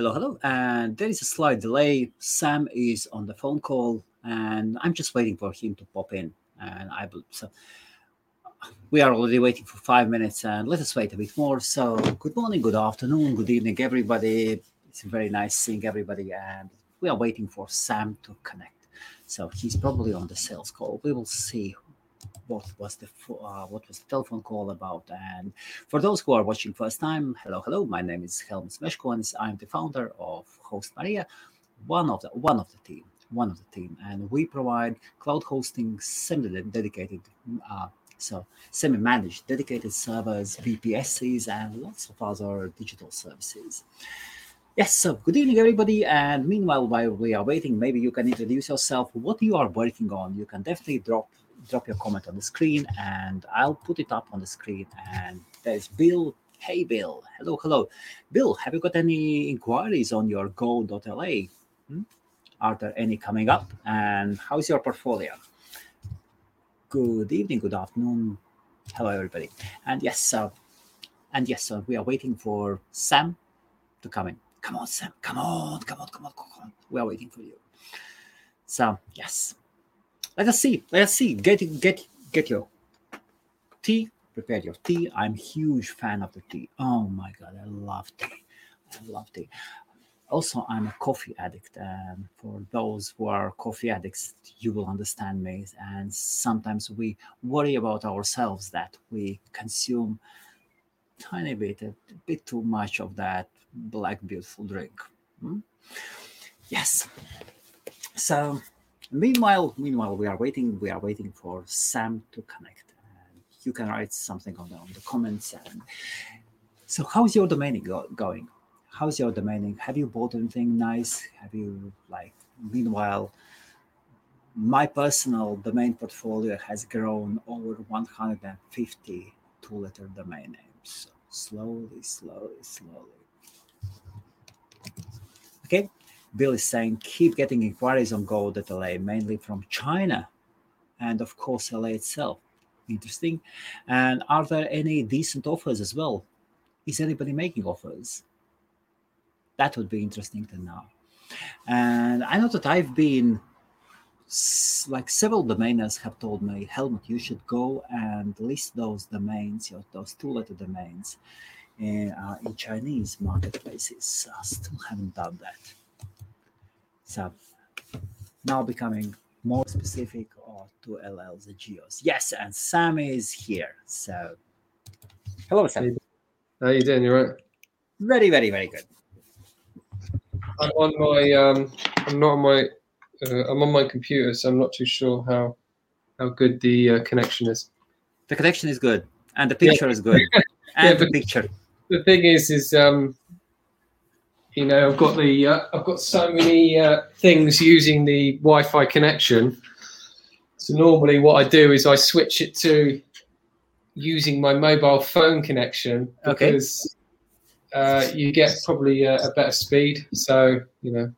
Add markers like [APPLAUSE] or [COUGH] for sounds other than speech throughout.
Hello, hello. And there is a slight delay. Sam is on the phone call, and I'm just waiting for him to pop in. And I believe so. We are already waiting for five minutes, and let us wait a bit more. So, good morning, good afternoon, good evening, everybody. It's very nice seeing everybody, and we are waiting for Sam to connect. So he's probably on the sales call. We will see what was the uh, what was the telephone call about. And for those who are watching first time, hello, hello. My name is Helmut Smeshko, and I'm the founder of Host Maria, one of the one of the team, one of the team, and we provide cloud hosting semi-dedicated. Uh, so semi-managed dedicated servers, VPSs, and lots of other digital services. Yes, so good evening, everybody. And meanwhile, while we are waiting, maybe you can introduce yourself, what you are working on. You can definitely drop drop your comment on the screen and I'll put it up on the screen. And there's Bill. Hey, Bill. Hello, hello. Bill, have you got any inquiries on your go.la? Hmm? Are there any coming up? And how's your portfolio? Good evening, good afternoon. Hello, everybody. And yes, uh, and yes, so we are waiting for Sam to come in. Come on, Sam. Come on, come on, come on, come on. We are waiting for you. So, yes, let us see. Let us see. Get get get your tea. Prepare your tea. I'm huge fan of the tea. Oh my god, I love tea. I love tea. Also, I'm a coffee addict, and for those who are coffee addicts, you will understand me. And sometimes we worry about ourselves that we consume tiny bit, a bit too much of that black beautiful drink. Hmm? Yes. So Meanwhile, meanwhile, we are waiting. We are waiting for Sam to connect. And you can write something on the, on the comments. And so, how's your domaining go, going? How's your domaining? Have you bought anything nice? Have you like? Meanwhile, my personal domain portfolio has grown over 150 two-letter domain names. So slowly, slowly, slowly. Okay, Bill is saying keep getting inquiries on gold la mainly from China and of course LA itself. Interesting. And are there any decent offers as well? Is anybody making offers? That would be interesting to know. And I know that I've been like several domainers have told me, Helmut, you should go and list those domains, your, those two-letter domains, in, uh, in Chinese marketplaces. I still haven't done that. So now becoming more specific or to LL the geos. Yes, and Sam is here. So hello, Sam. How you doing? You right? Very, very, very good. I'm on my um, I'm not on my uh, I'm on my computer, so I'm not too sure how how good the uh, connection is. The connection is good, and the picture yeah. is good, [LAUGHS] and yeah, the picture. The thing is, is um, you know, I've got the uh, I've got so many uh, things using the Wi-Fi connection. So normally, what I do is I switch it to using my mobile phone connection because okay. uh, you get probably a, a, better speed. So you know,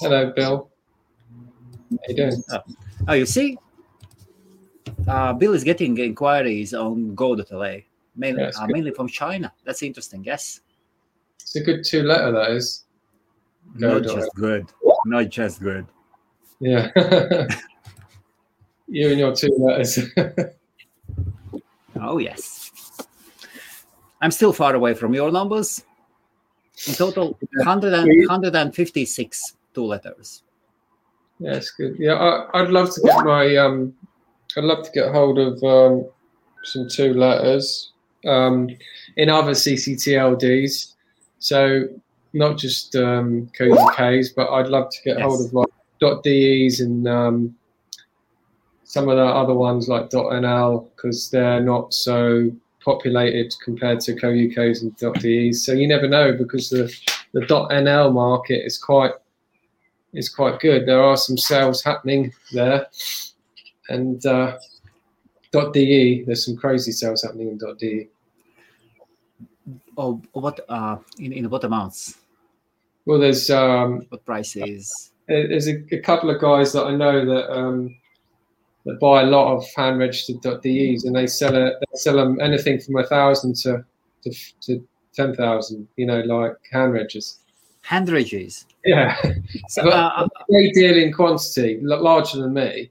hello, Bill. How you doing? Oh, oh you see, uh, Bill is getting inquiries on Go.la, mainly yeah, uh, mainly from China. That's interesting. Yes. It's a good two letter, that is. Not just good. Not just good. Yeah. [LAUGHS] you and your two letters. [LAUGHS] oh, yes. I'm still far away from your numbers. In total, [LAUGHS] 100 and, 156 two letters. Yeah, it's good. Yeah, I, would love to get my um, I'd love to get hold of um, some two letters um, in other CCTLDs. So not just um, Ks, but I'd love to get yes. hold of like dot .des and um, some of the other ones like dot .nl because they're not so populated compared to co-UKs and dot .des. So you never know because the the .nl market is quite is quite good. There are some sales happening there, and uh, .de there's some crazy sales happening in dot .de oh, what uh, in in what amounts? Well, there's um, what prices? There's a, a, couple of guys that I know that um, that buy a lot of hand registered .des, and they sell it. They sell them anything from a thousand to to, to ten thousand. You know, like hand registers. Hand registers. Yeah, [LAUGHS] So, uh, uh, they deal in quantity larger than me.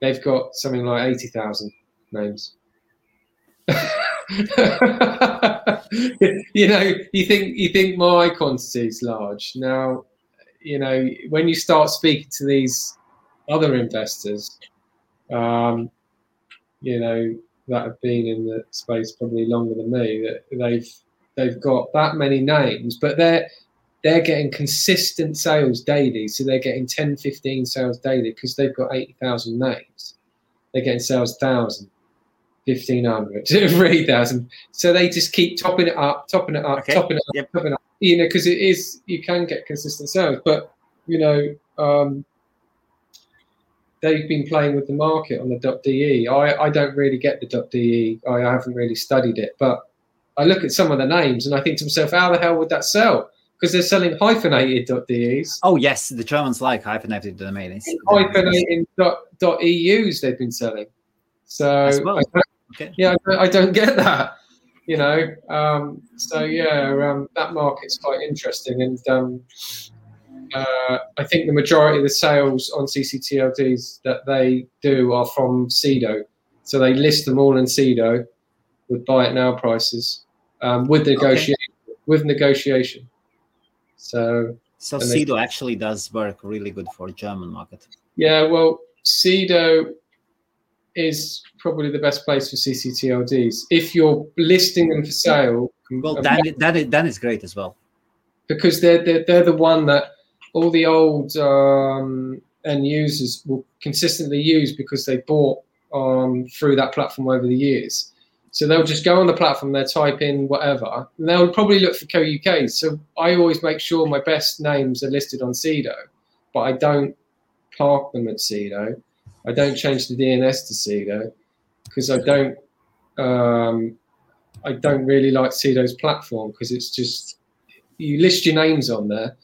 They've got something like eighty thousand names. [LAUGHS] [LAUGHS] you know, you think you think my quantity is large. Now, you know, when you start speaking to these other investors, um, you know, that have been in the space probably longer than me, that they've they've got that many names, but they're they're getting consistent sales daily. So they're getting 10, 15 sales daily because they've got 80,000 names. They're getting sales 1,000, 1,500, [LAUGHS] 3,000. So they just keep topping it up, topping it up, Okay. topping it up, Yep. topping it up. You know, because it is, you can get consistent sales. But, you know, um, they've been playing with the market on the .de. I, I don't really get the .de. I haven't really studied it. But I look at some of the names and I think to myself, how the hell would that sell? Because they're selling hyphenated .des, oh yes, the Germans like hyphenated domains. hyphenated dot, dot .eus they've been selling. So well. I Okay. yeah, I don't, I don't get that. You know, um, so yeah, um, that market's quite interesting, and um, uh, I think the majority of the sales on CCTLDs that they do are from Sedo. So they list them all in Sedo with buy it now prices um, with negotiation. With negotiation. So So Sedo actually does work really good for German market. yeah, well, Sedo is probably the best place for CCTLDs if you're listing them for sale. Well, um, that that is, that is great as well. because they're, they're they're the one that all the old um, end users will consistently use because they bought um, through that platform over the years. So they'll just go on the platform, they'll type in whatever, and they'll probably look for Co UK. So I always make sure my best names are listed on Sedo, but I don't park them at Sedo. I don't change the DNS to Sedo because I don't. Um, I don't really like Sedo's platform because it's just you list your names on there,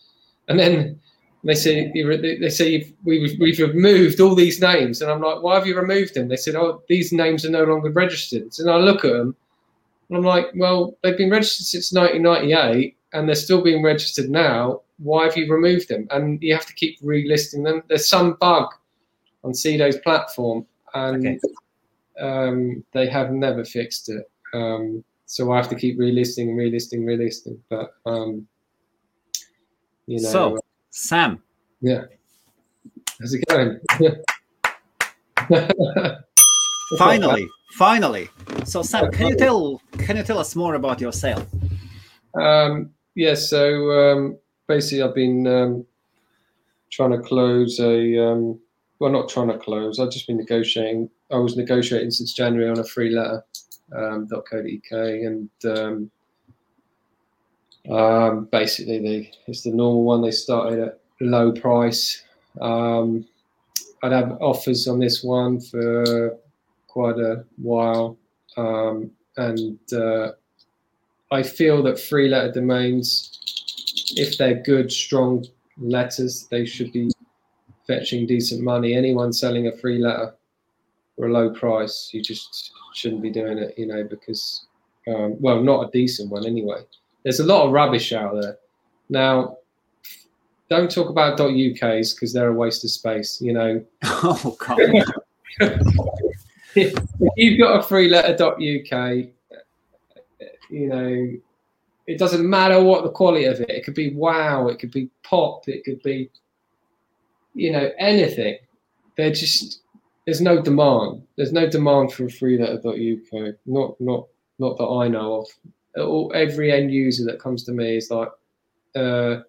and then they say they say we've we've removed all these names, and I'm like, why have you removed them? They said, oh, these names are no longer registered. And I look at them, and I'm like, well, they've been registered since 1998, and they're still being registered now. Why have you removed them? And you have to keep relisting them. There's some bug on Sedo's platform, and Okay. um, they have never fixed it. Um, so I have to keep relisting, relisting, relisting. But um, you know, So Sam, yeah. How's it going? [LAUGHS] finally, finally. So Sam, can you tell can you tell us more about your sale? Um, yeah, so um, basically, I've been um, trying to close a. Um, well, not trying to close. I've just been negotiating. I was negotiating since January on a free letter. Um, .co.uk and um, um, basically, they it's the normal one. They started at low price. Um, I'd have offers on this one for quite a while, um, and uh, I feel that free letter domains, if they're good, strong letters, they should be fetching decent money. Anyone selling a free letter for a low price, you just shouldn't be doing it, you know, because, um, well, not a decent one anyway. There's a lot of rubbish out there. Now, don't talk about .uk's because they're a waste of space, you know. [LAUGHS] Oh God. if you've got a free letter.uk, you know, it doesn't matter what the quality of it. It could be wow, it could be pop, it could be, you know, anything. They're just there's no demand. There's no demand for a free letter.uk. Not not not that I know of. All, every end user that comes to me is like, uh,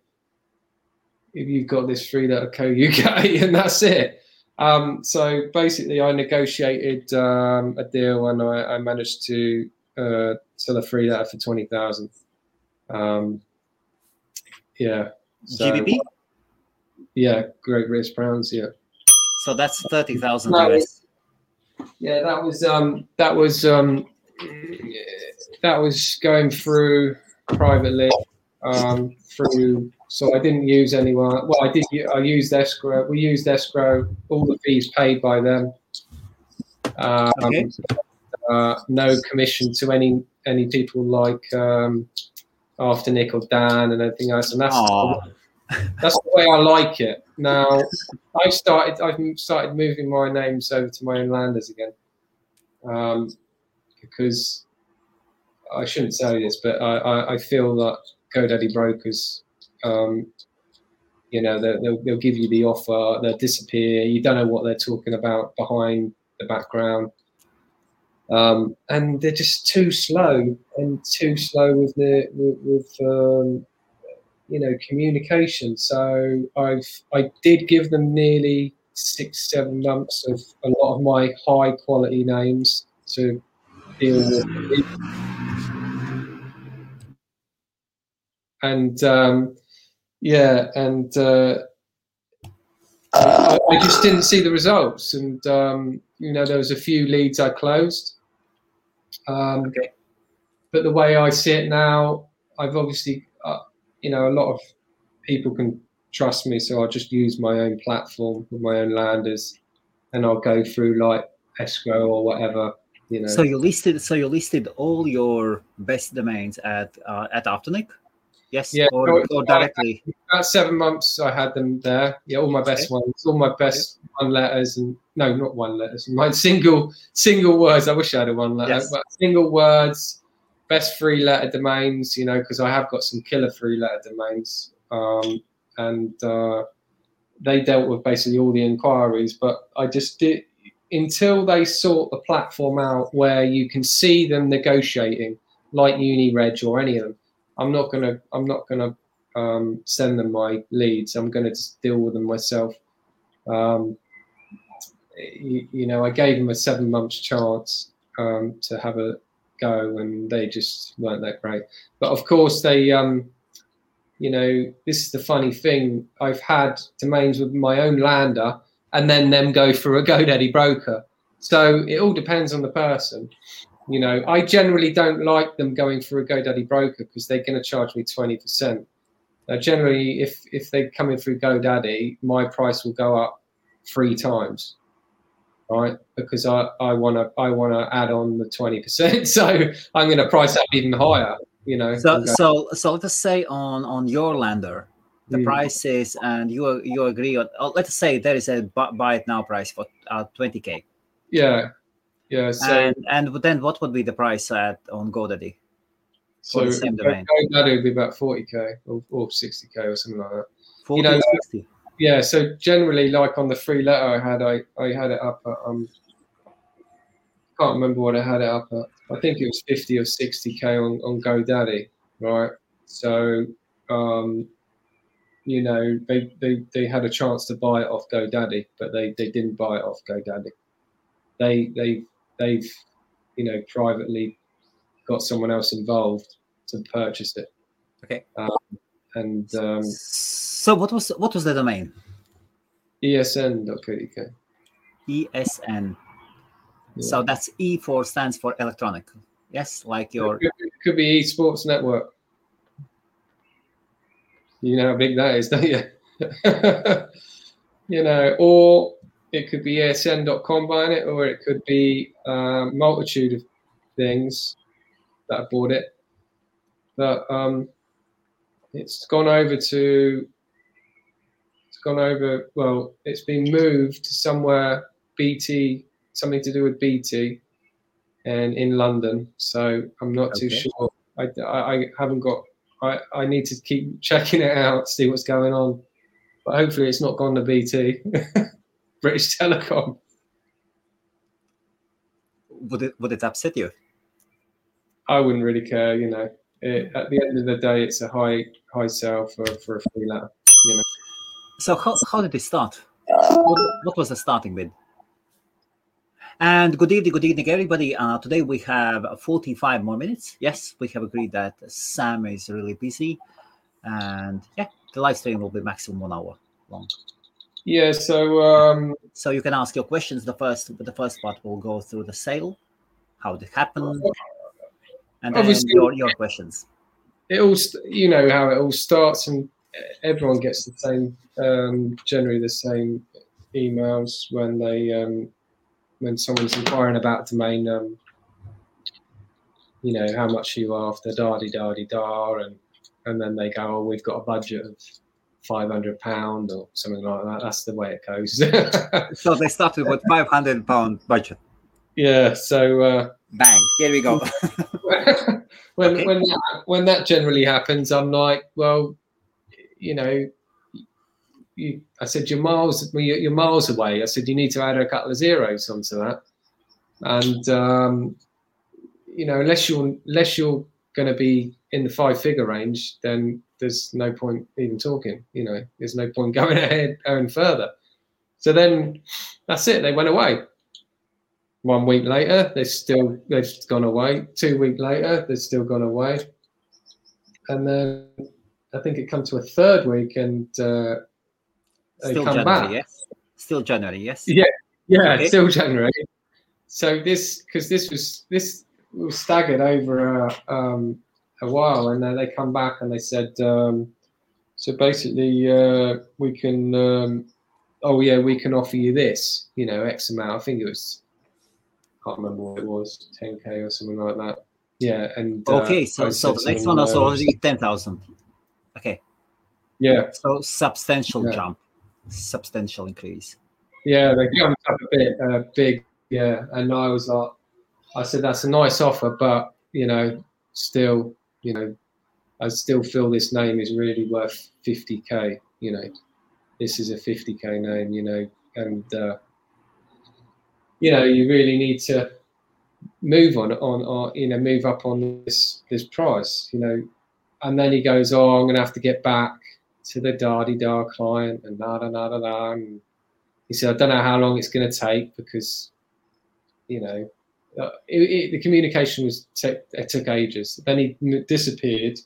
if you've got this free letter co UK [LAUGHS] and that's it. Um, so basically, I negotiated um, a deal and I, I managed to uh, sell a free letter for twenty thousand. Um, yeah. So, GBP. Yeah, Great British Pounds. Yeah. So that's thirty thousand No, US. Yeah, that was um, that was um, that was going through privately um, through. So I didn't use anyone. Well, I did. I used escrow. We used escrow. All the fees paid by them. Um, Okay. uh, no commission to any any people like um, Afternic or Dan and everything else. And that's Aw. That's the way I like it. Now I've started. I've started moving my names over to my own landers again, um, because I shouldn't say this, but I, I, I feel that GoDaddy brokers, um, you know, they'll, they'll give you the offer, they'll disappear. You don't know what they're talking about behind the background. Um, and they're just too slow and too slow with the with, with um, you know communication. So I've I did give them nearly six seven months of a lot of my high quality names to deal with. And um, yeah, and uh, I, I, just didn't see the results. And um, you know, there was a few leads I closed. Um, okay. But the way I see it now, I've obviously you know, a lot of people can trust me, so I'll just use my own platform with my own landers, and I'll go through like escrow or whatever. You know. So you listed, so you listed all your best domains at uh, at Afternic, yes, yeah, or, or directly. About seven months, I had them there. Yeah, all my best okay. ones, all my best one letters, and no, not one letters. [LAUGHS] My single single words. I wish I had a one letter, yes. but single words best three letter domains, you know, because I have got some killer three letter domains. Um, and uh, they dealt with basically all the inquiries, but I just did until they sort the platform out where you can see them negotiating, like UniReg or any of them. I'm not gonna. I'm not gonna um, send them my leads. I'm gonna just deal with them myself. Um, you, you, know, I gave them a seven months chance um, to have a go, and they just weren't that great. But of course, they, um, you know, this is the funny thing. I've had domains with my own lander, and then them go for a [LAUGHS] GoDaddy broker. So it all depends on the person. You know, I generally don't like them going for a GoDaddy broker because they're going to charge me twenty percent. Now, generally, if if they come in through GoDaddy, my price will go up three times right? Because I, I want to I want to add on the twenty percent, [LAUGHS] so I'm going to price up even higher. You know. So so so let's say on on your lander, the mm. price is, and you you agree on. Oh, let's say there is a buy it now price for uh, twenty k. Yeah, yeah. So and and then what would be the price at on GoDaddy? So GoDaddy would be about forty k or, or sixty k or something like that. 40 you know, 60 yeah, so generally, like on the free letter I had, I, I had it up at um, can't remember what I had it up at. I think it was fifty or sixty k on on GoDaddy, right? So, um, you know, they, they they had a chance to buy it off GoDaddy, but they they didn't buy it off GoDaddy. They they they've you know privately got someone else involved to purchase it. Okay. Um, and um, so what was what was the domain? ESN.co.uk. ESN. Yeah. So that's E for stands for electronic. Yes, like your. It could, it could be esports network. You know how big that is, don't you? [LAUGHS] you know, or it could be ESN.com buying it, or it could be a um, multitude of things that bought it. But um, it's gone over to it's gone over well it's been moved to somewhere bt something to do with bt and in london. So i'm not okay. too sure. I, I, I haven't got I, I need to keep [LAUGHS] checking it out see what's going on. But hopefully it's not gone to bt [LAUGHS] british telecom. Would it would it upset you? I wouldn't really care you know it, at the end of the day, it's a high high sale for, for a free. You know. So how, how did it start? What, what was the starting bid? And good evening, good evening, everybody. Uh, today we have 45 more minutes. Yes, we have agreed that Sam is really busy, and yeah, the live stream will be maximum one hour long. Yeah, so um, so you can ask your questions. The first, the first part will go through the sale, how it happen, and Obviously, your, your questions. It all, you know, how it all starts, and everyone gets the same, um, generally the same emails when they, um, when someone's inquiring about domain, um, you know, how much you are after, da di da di da, and and then they go, oh, we've got a budget of five hundred pound or something like that. That's the way it goes. [LAUGHS] so they started with five hundred pound budget. Yeah. So uh, bang, here we go. [LAUGHS] when okay. when that, when that generally happens, I'm like, well, you know, you, I said you're miles you're miles away. I said you need to add a couple of zeros onto that, and um, you know, unless you're unless you're going to be in the five figure range, then there's no point even talking. You know, there's no point [LAUGHS] going ahead going further. So then that's it. They went away. One week later, they've still they've gone away. Two weeks later, they've still gone away. And then I think it comes to a third week, and uh, they still come January, back. Yes, still January. Yes. Yeah, yeah, Okay. still January. So this because this was this was staggered over a, um, a while, and then they come back and they said, um, so basically uh, we can, um, oh yeah, we can offer you this, you know, X amount. I think it was, can't remember what it was, 10k or something like that. Yeah, and uh, Okay, so so the next one is uh, already ten thousand. Okay, Yeah, so substantial Yeah. jump, substantial increase. Yeah, they jumped up a bit, uh, big. Yeah, and I was like, I said that's a nice offer, but you know, still, you know, I still feel this name is really worth 50k. You know, this is a 50k name. You know, and uh, you know, you really need to move on on or you know move up on this this price. You know, and then he goes, oh, I'm gonna have to get back to the Dardy Dar client and da da da da da. And he said, I don't know how long it's going to take because, you know, uh, it, it, the communication was t- it took ages. Then he m- disappeared,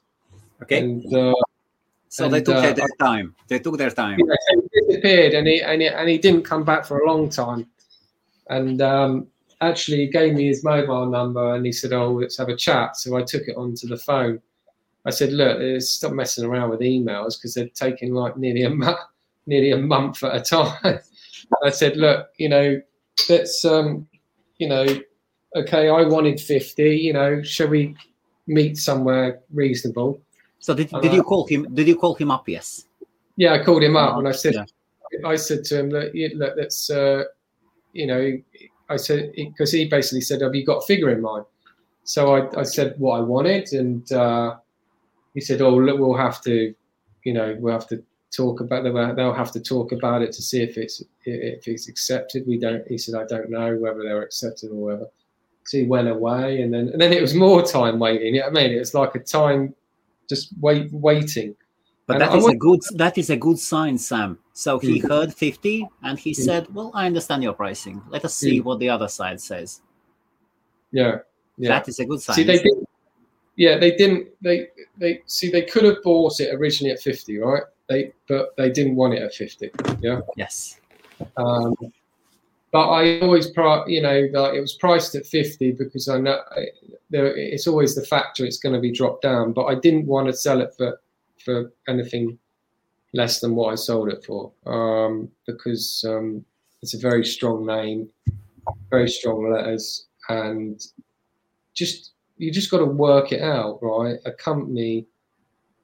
Okay, and uh, so they took uh, their, time. They took their time. so he disappeared, and he, and he and he didn't come back for a long time. And um, actually, he gave me his mobile number, and he said, "Oh, let's have a chat." So I took it onto the phone. I said, "Look, stop messing around with emails because they're taking like nearly a month, nearly a month at a time." [LAUGHS] I said, "Look, you know, let's, um, you know, okay, I wanted fifty. You know, shall we meet somewhere reasonable?" So did, Uh, did you call him? Did you call him up? Yes. Yeah, I called him up and I said, Yeah. I said to him, look, look let's, uh, you know, I said because he basically said, "Have you got a figure in mind?" So I, I said what I wanted, and uh, he said, "Oh, look, we'll have to, you know, we'll have to talk about they'll they'll have to talk about it to see if it's if it's accepted." We don't. He said, "I don't know whether they're accepted or whether." So he went away, and then and then it was more time waiting. I mean? It was like a time just wait waiting. But And that I is a good that is a good sign, Sam. So he Mm. heard 50 and he Mm. said, Well, I understand your pricing. Let us see Mm. what the other side says. Yeah, yeah. That is a good sign. See, they didn't. Yeah, they didn't. They they see they could have bought it originally at fifty, right? They but they didn't want it at fifty. Yeah. Yes. Um, but I always, pri- you know, like it was priced at fifty because I know it's always the factor it's going to be dropped down. But I didn't want to sell it for for anything less than what I sold it for um, because um, it's a very strong name, very strong letters, and just you just got to work it out, right? A company,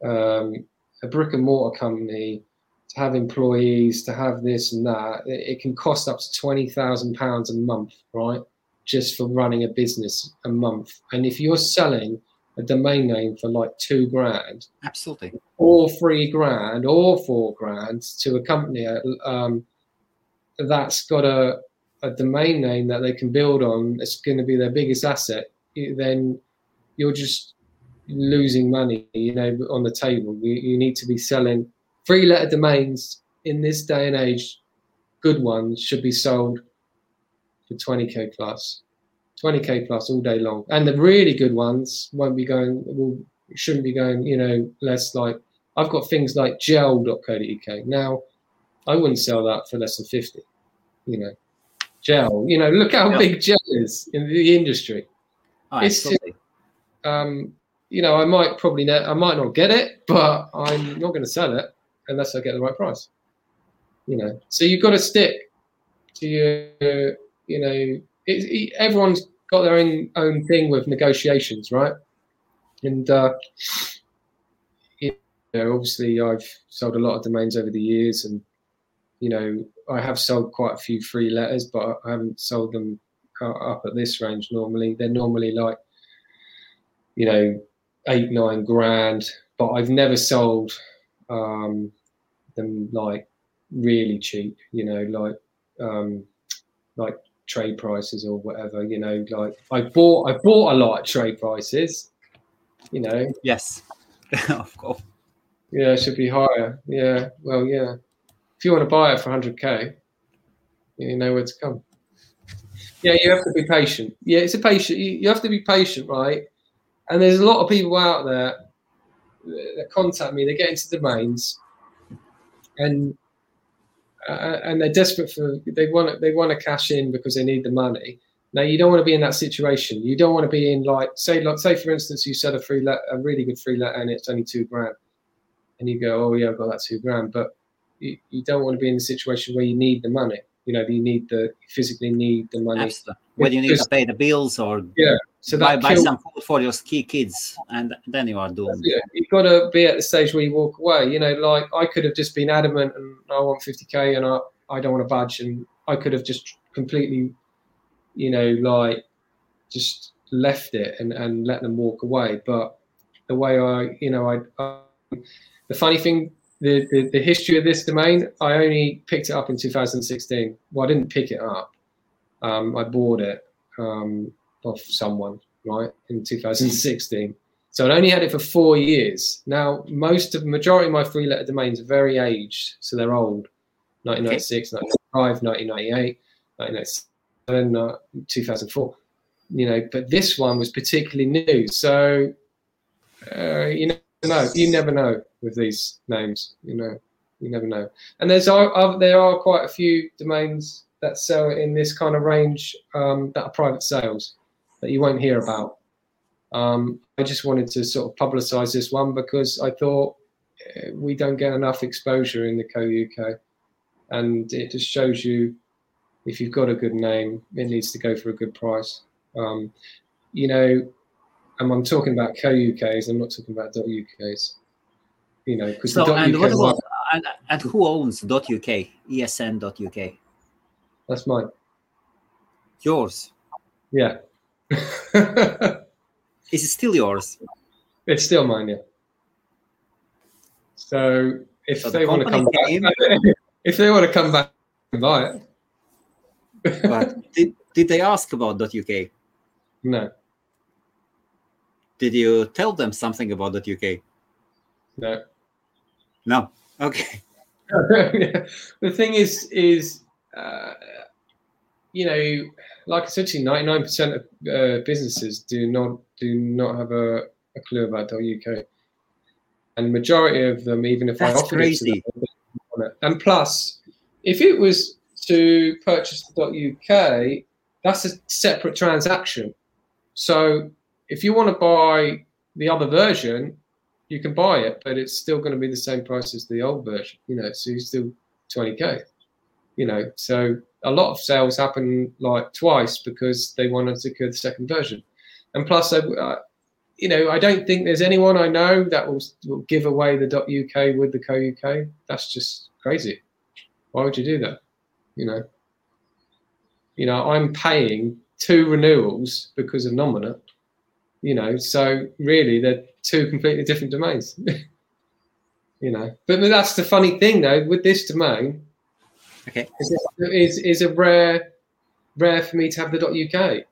um, a brick and mortar company, to have employees, to have this and that, it, it can cost up to twenty thousand pounds a month, right? Just for running a business a month, and if you're selling a domain name for like two grand, Absolutely. or three grand, or four grand to a company um, that's got a a domain name that they can build on, it's going to be their biggest asset. Then you're just losing money, you know, on the table. You, you need to be selling three letter domains in this day and age. Good ones should be sold for 20k plus, 20k plus all day long, and the really good ones won't be going. Will shouldn't be going. You know, less like I've got things like gel.co.uk. Now, I wouldn't sell that for less than 50. You know, gel. You know, look how Yeah. big gel is in the industry. Oh, It's-. Um, you know, I might probably ne- I might not get it, but I'm not going to sell it unless I get the right price. You know, so you've got to stick to your. You know, it, it, everyone's got their own own thing with negotiations, right? And uh, you know, obviously I've sold a lot of domains over the years, and you know, I have sold quite a few free letters, but I haven't sold them up at this range. Normally, they're normally like, you know, eight nine grand, but I've never sold um, them like really cheap. You know, like um, like trade prices or whatever. You know, like I bought I bought a lot of trade prices. You know. Yes, [LAUGHS] of course. Yeah, it should be higher. Yeah, well, yeah. If you want to buy it for 100k, you know where to come. Yeah, you have to be patient. Yeah, it's a patient. You have to be patient, right? And there's a lot of people out there that contact me. They get into domains, and uh, and they're desperate for they want they want to cash in because they need the money. Now you don't want to be in that situation. You don't want to be in like say like say for instance you sell a free let a really good free letter and it's only two grand, and you go oh yeah I've got that two grand, but you, you don't want to be in the situation where you need the money. You know you need the you physically need the money. Absolutely. When you need to pay the bills or yeah, so buy, buy some food for your key kids, and then you are doomed. Yeah, you've got to be at the stage where you walk away. You know, like I could have just been adamant and I want 50k and I, I don't want to budge, and I could have just completely, you know, like just left it and, and let them walk away. But the way I, you know, I, I the funny thing, the, the, the history of this domain, I only picked it up in 2016. Well, I didn't pick it up. Um, I bought it um, off someone, right, in 2016. So I only had it for four years. Now, most of the majority of my free letter domains are very aged, so they're old 1996, okay. 1995, 1998, 1997, uh, 2004. You know, but this one was particularly new. So, uh, you know, you never know with these names, you know, you never know. And there's are, there are quite a few domains that sell in this kind of range um, that are private sales that you won't hear about. Um, I just wanted to sort of publicize this one because I thought uh, we don't get enough exposure in the Co UK, and it just shows you if you've got a good name, it needs to go for a good price. Um, you know, and I'm talking about Co UKs. I'm not talking about dot UKs. You know, because so, the and, UK about, and, and who owns dot UK? ESN dot UK. That's mine. Yours. Yeah. [LAUGHS] Is it still yours? It's still mine, yeah. So if so they the want to come back, [LAUGHS] if they want to come back and buy it. but [LAUGHS] did, did they ask about .uk? No. Did you tell them something about .uk? No. No. Okay. the thing is, is uh, you know, like I said to you, ninety nine percent of uh, businesses do not do not have a, a clue about .uk, and majority of them, even if That's I offered crazy. it them, and plus, if it was to purchase .uk, that's a separate transaction. So if you want to buy the other version, you can buy it, but it's still going to be the same price as the old version. You know, so you still twenty k. You know, so a lot of sales happen like twice because they want to secure the second version. And plus, uh, you know, I don't think there's anyone I know that will, will give away the .uk with the co.uk. That's just crazy. Why would you do that? You know, you know, I'm paying two renewals because of Nominet. You know, so really they're two completely different domains. [LAUGHS] you know, but that's the funny thing though with this domain Okay. Is, is a rare rare for me to have the .uk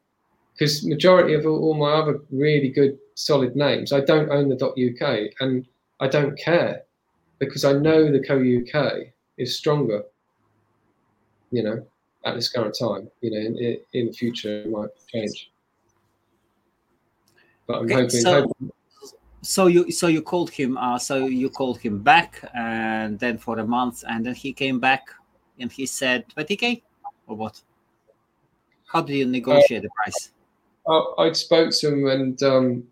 because majority of all, all, my other really good solid names I don't own the .uk and I don't care because I know the co.uk is stronger. You know, at this current time. You know, in, in the future it might change. But I'm okay, hoping, so, hoping so you so you called him uh, so you called him back and then for a month and then he came back and he said 20k or what? How did you negotiate uh, the price? I, I spoke to him and um,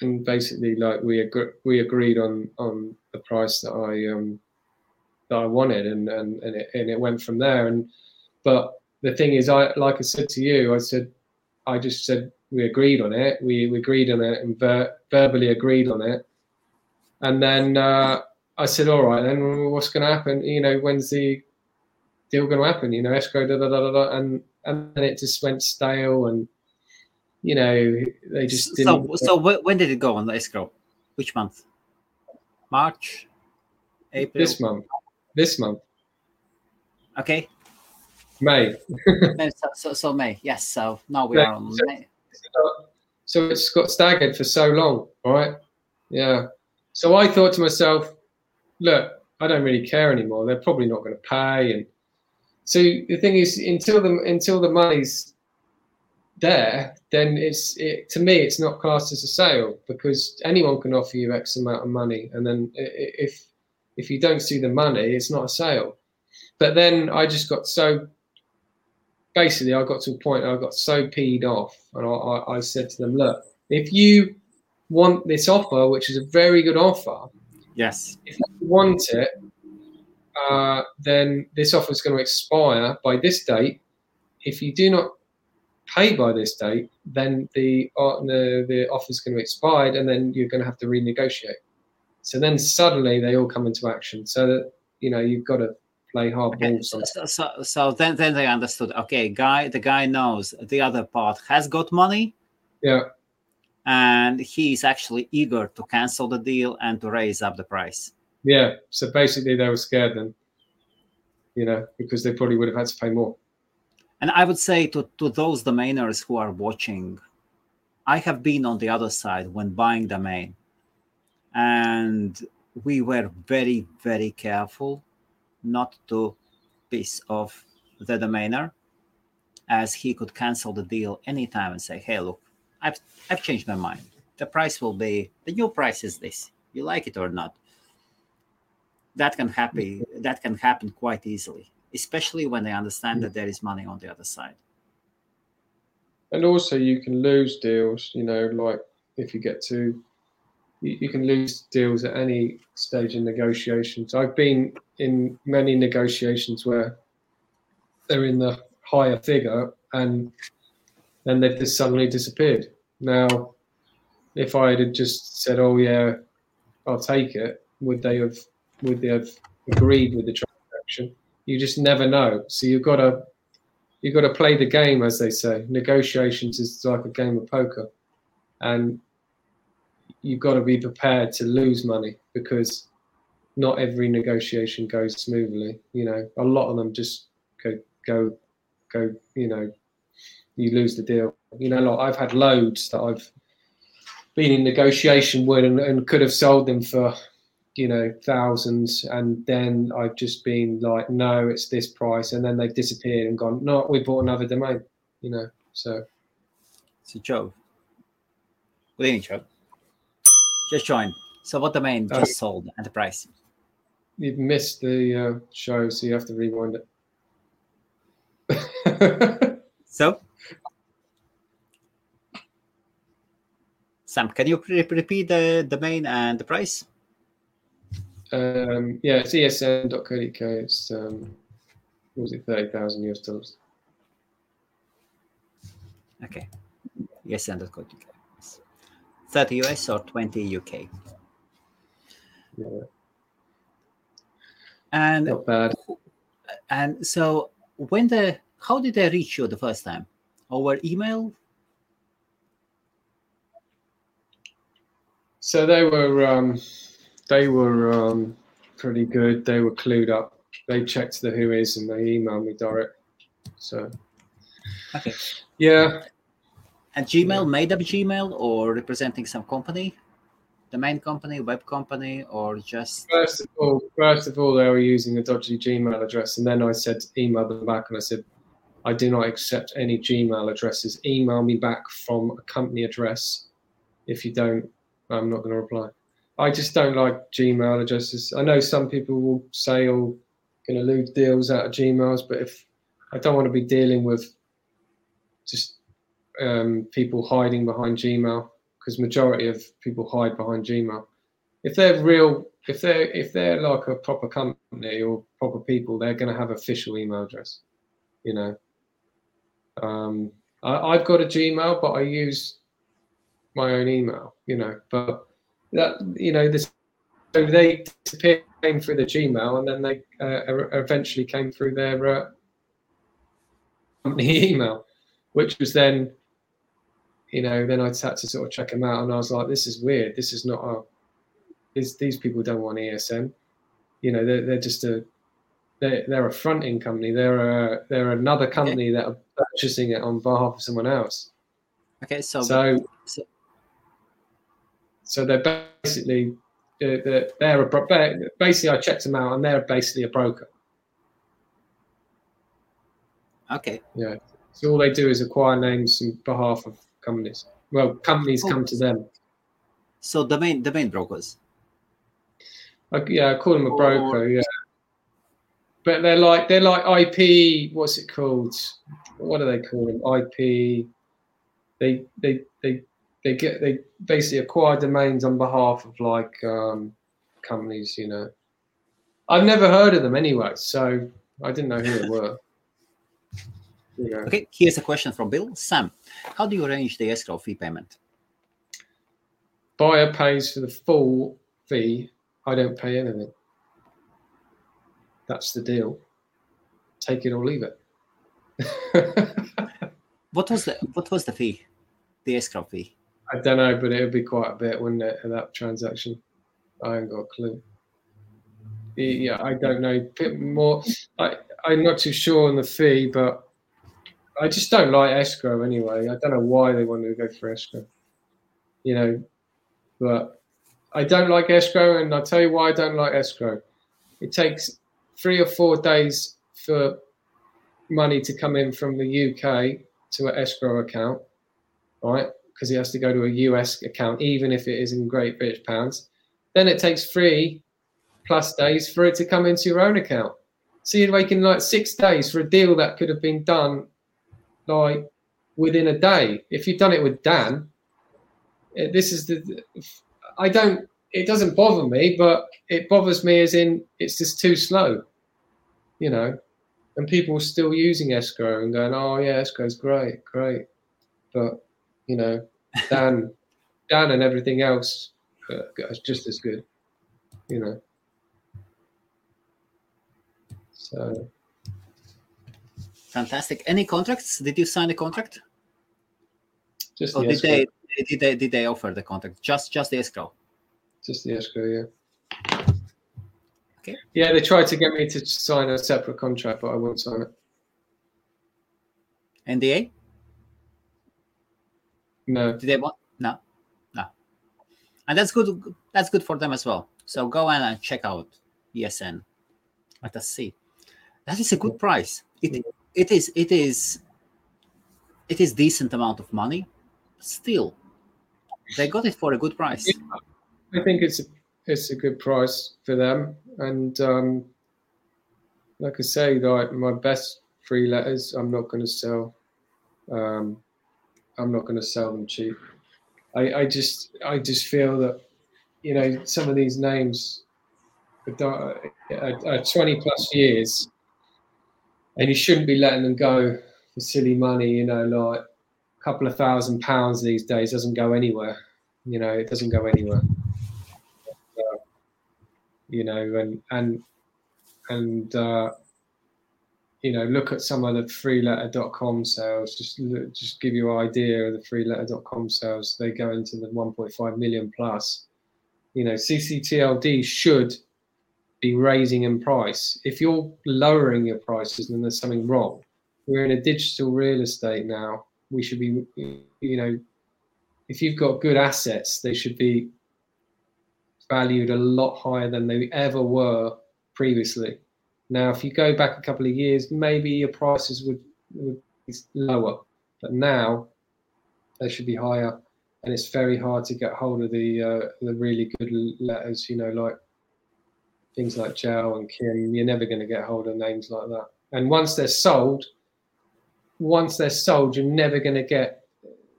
and basically like we we agreed on on the price that I um, that I wanted and and and it, and it went from there and but the thing is I like I said to you I said I just said we agreed on it we, we agreed on it and ver- verbally agreed on it And then uh, I said, all right, then what's going to happen? You know, when's the deal going to happen? You know, escrow, da da da da, da. and and then it just went stale, and you know, they just didn't. So, so when did it go on the escrow? Which month? March, April. This month. This month. Okay. May. [LAUGHS] so, so, so May. Yes. So now we yeah, are on so, May. So it's got staggered for so long, right? Yeah. So I thought to myself, look, I don't really care anymore. They're probably not going to pay, and so the thing is, until the until the money's there, then it's it, to me it's not classed as a sale because anyone can offer you X amount of money, and then if if you don't see the money, it's not a sale. But then I just got so basically I got to a point I got so peed off, and I, I said to them, look, if you want this offer, which is a very good offer. Yes. If you want it, uh, then this offer is going to expire by this date. If you do not pay by this date, then the uh, the, the offer is going to expire, and then you're going to have to renegotiate. So then suddenly they all come into action. So that you know you've got to play hard okay. So, so, so then then they understood. Okay, guy, the guy knows the other part has got money. Yeah and he is actually eager to cancel the deal and to raise up the price. Yeah, so basically they were scared then, you know, because they probably would have had to pay more. And I would say to, to those domainers who are watching, I have been on the other side when buying domain, and we were very, very careful not to piss off the domainer as he could cancel the deal anytime and say, hey, look, I've I've changed my mind. The price will be the new price is this. You like it or not. That can happen. That can happen quite easily, especially when they understand that there is money on the other side. And also, you can lose deals. You know, like if you get to, you, you can lose deals at any stage in negotiations. I've been in many negotiations where they're in the higher figure and then they've just suddenly disappeared. Now, if I had just said, "Oh yeah, I'll take it," would they have would have agreed with the transaction? You just never know. So you've got to you've got to play the game, as they say. Negotiations is like a game of poker, and you've got to be prepared to lose money because not every negotiation goes smoothly. You know, a lot of them just go go go. You know, you lose the deal. You know, like I've had loads that I've been in negotiation with and, and could have sold them for, you know, thousands, and then I've just been like, no, it's this price, and then they've disappeared and gone, no, we bought another domain. You know, so. So Joe, good evening, Joe. Just joined. So what domain uh, just sold at the price? You've missed the uh, show, so you have to rewind it. [LAUGHS] so Sam, can you repeat the domain and the price? Um, yeah, it's esn.co.uk. It's um, what was it, thirty thousand US dollars? Okay, esn.co.uk. Thirty US or twenty UK? Yeah. And not bad. And so, when the how did they reach you the first time? Over email, So they were um, they were um, pretty good. They were clued up. They checked the WHOIS and they emailed me direct. So okay, yeah. And Gmail yeah. made up Gmail or representing some company, the main company, web company, or just first of all, first of all, they were using a dodgy Gmail address, and then I said email them back, and I said I do not accept any Gmail addresses. Email me back from a company address. If you don't, I'm not going to reply. I just don't like Gmail addresses. I know some people will say, "Oh, going to lose deals out of Gmails," but if I don't want to be dealing with just um, people hiding behind Gmail, because majority of people hide behind Gmail. If they're real, if they're if they're like a proper company or proper people, they're going to have official email address. You know, um, I, I've got a Gmail, but I use my own email, you know. But that you know, this so they disappeared, came through the Gmail, and then they uh, eventually came through their uh, company [LAUGHS] email, which was then, you know, then I had to sort of check them out, and I was like, this is weird. This is not a. These these people don't want ESN. You know, they're, they're just a. They're, they're a fronting company. They're a they're another company that are purchasing it on behalf of someone else. Okay, so So so, they're basically they're, they're a bro- basically I checked them out and they're basically a broker. okay, Yeah. So all they do is acquire names on behalf of companies. Well, companies oh. come to them. so domain domain brokers. Like, yeah, I call them a Or- broker. Yeah. But they're like they're like IP. What's it called? What do they call them? IP. They they they they get they basically acquire domains on behalf of like um, companies. You know, I've never heard of them anyway, so I didn't know who they were. [LAUGHS] You know. Okay, here's a question from Bill. Sam, how do you arrange the escrow fee payment? buyer pays for the full fee. I don't pay anything. That's the deal. Take it or leave it. [LAUGHS] What was the what was the fee? The escrow fee. I don't know, but it would be quite a bit, wouldn't it, that transaction? I ain't got a clue. Yeah, I don't know. Bit more. I, I'm not too sure on the fee, but I just don't like escrow anyway. I don't know why they wanted to go for escrow. You know, but I don't like escrow, and I'll tell you why I don't like escrow. It takes three or four days for money to come in from the UK to an escrow account, right? Because it has to go to a US account, even if it is in Great British pounds. Then it takes three plus days for it to come into your own account. So you're waiting like six days for a deal that could have been done like within a day. If you'd done it with Dan, this is the. I don't. It doesn't bother me, but it bothers me as in it's just too slow. You know, and people are still using escrow and going, "Oh yeah, escrow's great, great," but you know, Dan, Dan, and everything else uh, is just as good. You know. So Fantastic. Any contracts? Did you sign a contract? just Or the did escrow, they did they did they offer the contract? Just just the escrow. just the escrow, yeah. Okay. Yeah, they tried to get me to sign a separate contract, but I won't sign it. NDA? No, Did they want? No, no. And that's good. That's good for them as well. So go in and check out ESN. Let us see. That is a good price. It it is it is it is decent amount of money. Still, they got it for a good price. I think it's a, it's a good price for them, and um, like I say, like my best free letters, I'm not going to sell. Um, I'm not going to sell them cheap. I, I just I just feel that you know some of these names are, are, are uh, uh, 20 plus years, and you shouldn't be letting them go for silly money. You know, like a couple of thousand pounds these days doesn't go anywhere. You know, it doesn't go anywhere uh, you know, and and and uh, you know, look at some of the freeletter.com sales. Just just give you an idea of the freeletter.com sales. They go into the 1.5 million plus. You know, CCTLD should be raising in price. If you're lowering your prices, then there's something wrong. We're in a digital real estate now. We should be, you know, if you've got good assets, they should be valued a lot higher than they ever were previously. Now, if you go back a couple of years, maybe your prices would, would be lower, but now they should be higher. And it's very hard to get hold of the uh, the really good letters, you know, like things like Joe and Kim. You're never going to get hold of names like that. And once they're sold, once they're sold, you're never going to get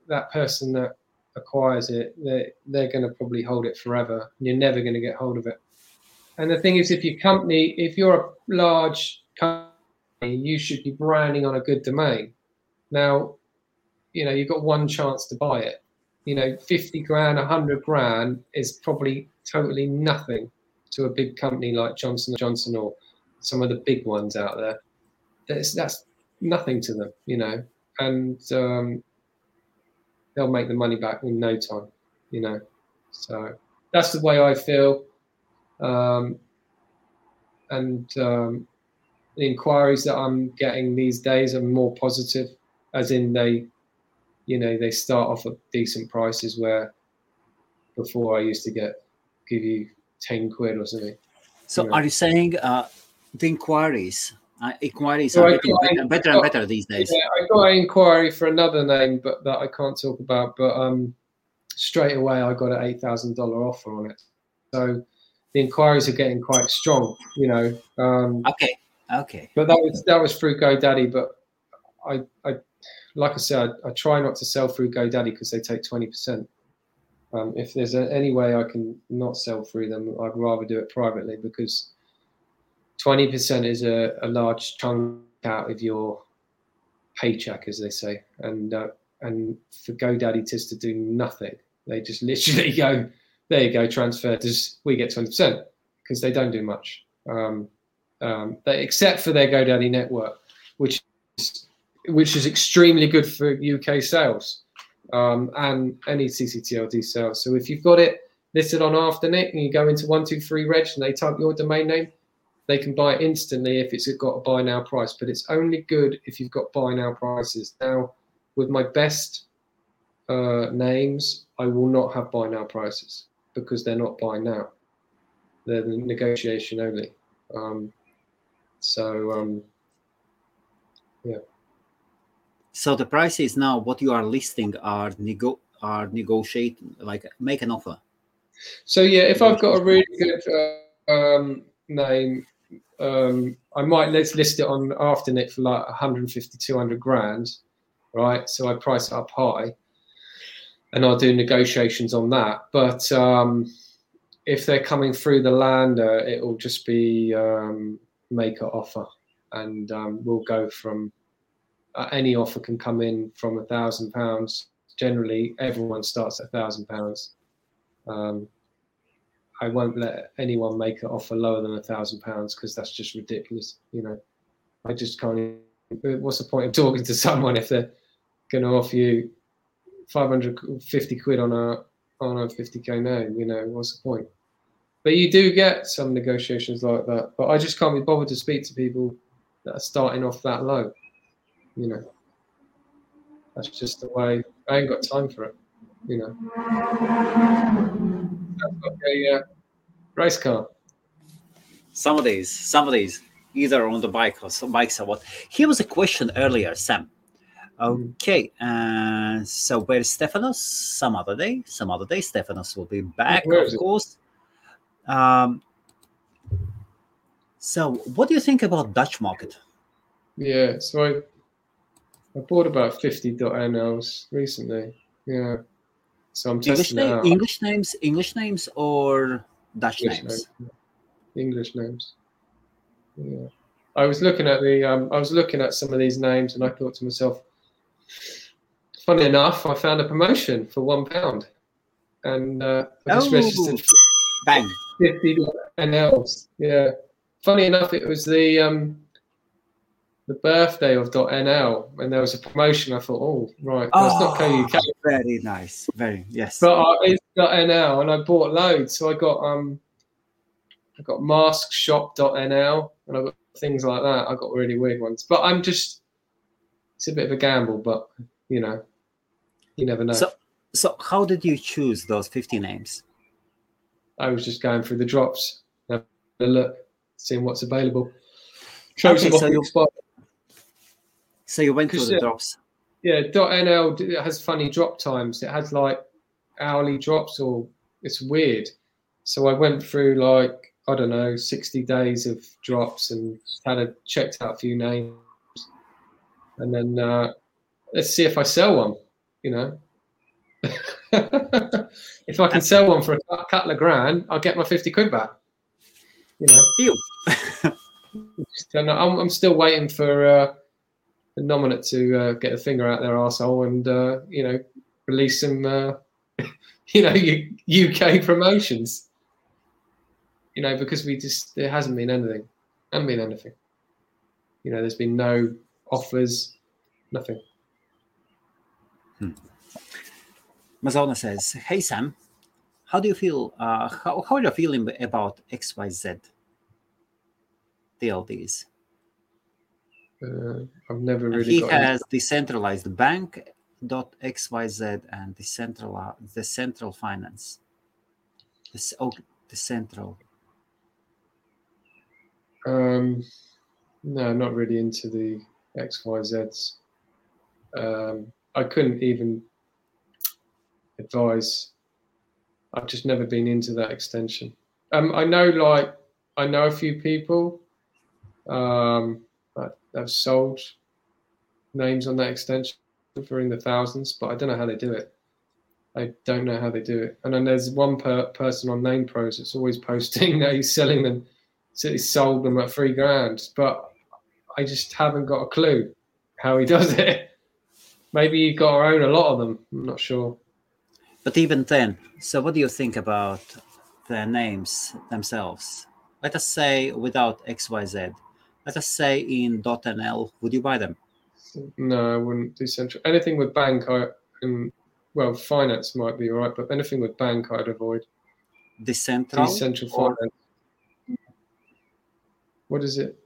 that person that acquires it, they're, they're going to probably hold it forever. You're never going to get hold of it. And the thing is, if your company, if you're a large company, you should be branding on a good domain. Now, you know, you've got one chance to buy it. You know, 50 grand, 100 grand is probably totally nothing to a big company like Johnson Johnson or some of the big ones out there, that's that's nothing to them, you know, and um, they'll make the money back in no time, you know. So that's the way I feel. Um, and um, the inquiries that I'm getting these days are more positive, as in they, you know, they start off at decent prices where before I used to get give you ten quid or something. So, you know. are you saying uh, the inquiries? Uh, inquiries So are getting better, better and better these days. Yeah, I got an inquiry for another name, but that I can't talk about. But um, straight away, I got an eight thousand dollar offer on it. So the inquiries are getting quite strong, you know. Um, Okay, okay. but that was that was through GoDaddy. But I, I like I said, I, I try not to sell through GoDaddy because they take twenty percent. Um, if there's a, any way I can not sell through them, I'd rather do it privately because twenty percent is a, a large chunk out of your paycheck, as they say, and uh, and for GoDaddy just to do nothing, they just [LAUGHS] literally go, there you go, transfer. Does we get twenty percent because they don't do much. Um, um, they, except for their GoDaddy network, which is, which is extremely good for UK sales um, and any CCTLD sales. So if you've got it listed on Afternic and you go into one two three reg and they type your domain name, they can buy it instantly if it's got a buy now price. But it's only good if you've got buy now prices. Now, with my best uh, names, I will not have buy now prices because they're not buy now. They're the negotiation only. Um, so um, So the prices now, what you are listing, are nego are negotiate like make an offer. So yeah, if I've got a really good uh, um, name, um, I might let's list it on Afternic for like 150, 200 grand, right? So I price it up high, and I'll do negotiations on that. But um, if they're coming through the lander, it will just be um, make an offer, and um, we'll go from uh, any offer can come in from a thousand pounds. Generally, everyone starts at a thousand pounds. Um, I won't let anyone make an offer lower than a thousand pounds because that's just ridiculous. You know, I just can't. What's the point of talking to someone if they're going to offer you 550 quid on a on a 50k name? You know, what's the point? But you do get some negotiations like that. But I just can't be bothered to speak to people that are starting off that low. You know, that's just the way. I ain't got time for it. You know. Like a uh, race car. Some of these, some of these, either on the bike or some bikes or what. Here was a question earlier, Sam. Okay, uh, so where's Stephanos? Some other day, some other day. Stephanos will be back, of it? course. Um, so, what do you think about Dutch market? Yeah, so I I bought about 50 .nls recently. Yeah. So I'm English, testing name, out. English names, English names, or Dutch English names? names. English names. Yeah. I was looking at the um, I was looking at some of these names and I thought to myself, funny enough, I found a promotion for one pound. And uh, I just Oh. registered Bang! 50 NLs. Yeah. Funny enough, it was the um, the birthday of .nl and there was a promotion. I thought, oh, right, well, it's not Oh, co-UK, Very nice. Very yes. but uh, it's .nl, and I bought loads. So I got um, I got maskshop.nl, and I got things like that. I got really weird ones, but I'm just it's a bit of a gamble, but you know, you never know. So, so how did you choose those fifty names? I was just going through the drops, having a look, seeing what's available. Chose Okay, so you- expiry. So you went through the yeah, uh, drops. Yeah, .nl it has funny drop times. It has like hourly drops, or it's weird. So I went through like I don't know, sixty days of drops, and had a checked out a few names, and then uh, let's see if I sell one. You know, [LAUGHS] if I can sell one for a couple of grand, I'll get my fifty quid back. You know, [LAUGHS] I'm, I'm still waiting for uh, the Nominet to uh, get a finger out their asshole and uh, you know release some uh, [LAUGHS] you know UK promotions. you know, because we just there hasn't been anything, hasn't been anything. You know, there's been no offers, nothing. Mazona says, "Hey Sam, how do you feel? Uh, how how are you feeling about XYZ TLDs? Uh, I've never And really. he got into- has decentralized bank dot xyz and decentral the central finance. This oh the central. Um, no, not really into the XYZs. Um, I couldn't even advise. I've just never been into that extension. Um, I know, like, I know a few people um, that have sold names on that extension for in the thousands, but I don't know how they do it. I don't know how they do it. And then there's one per person on NamePros that's always [LAUGHS] posting that he's selling them so he sold them at three grand, but I just haven't got a clue how he [LAUGHS] does it. Maybe he got to own a lot of them. I'm not sure. But even then, so what do you think about the names themselves? Let us say without XYZ. Let us say in .nl, would you buy them? No, I wouldn't do central. Anything with bank, I and well, finance might be all right, but anything with bank, I'd avoid. Decentral? Decentral or- What is it?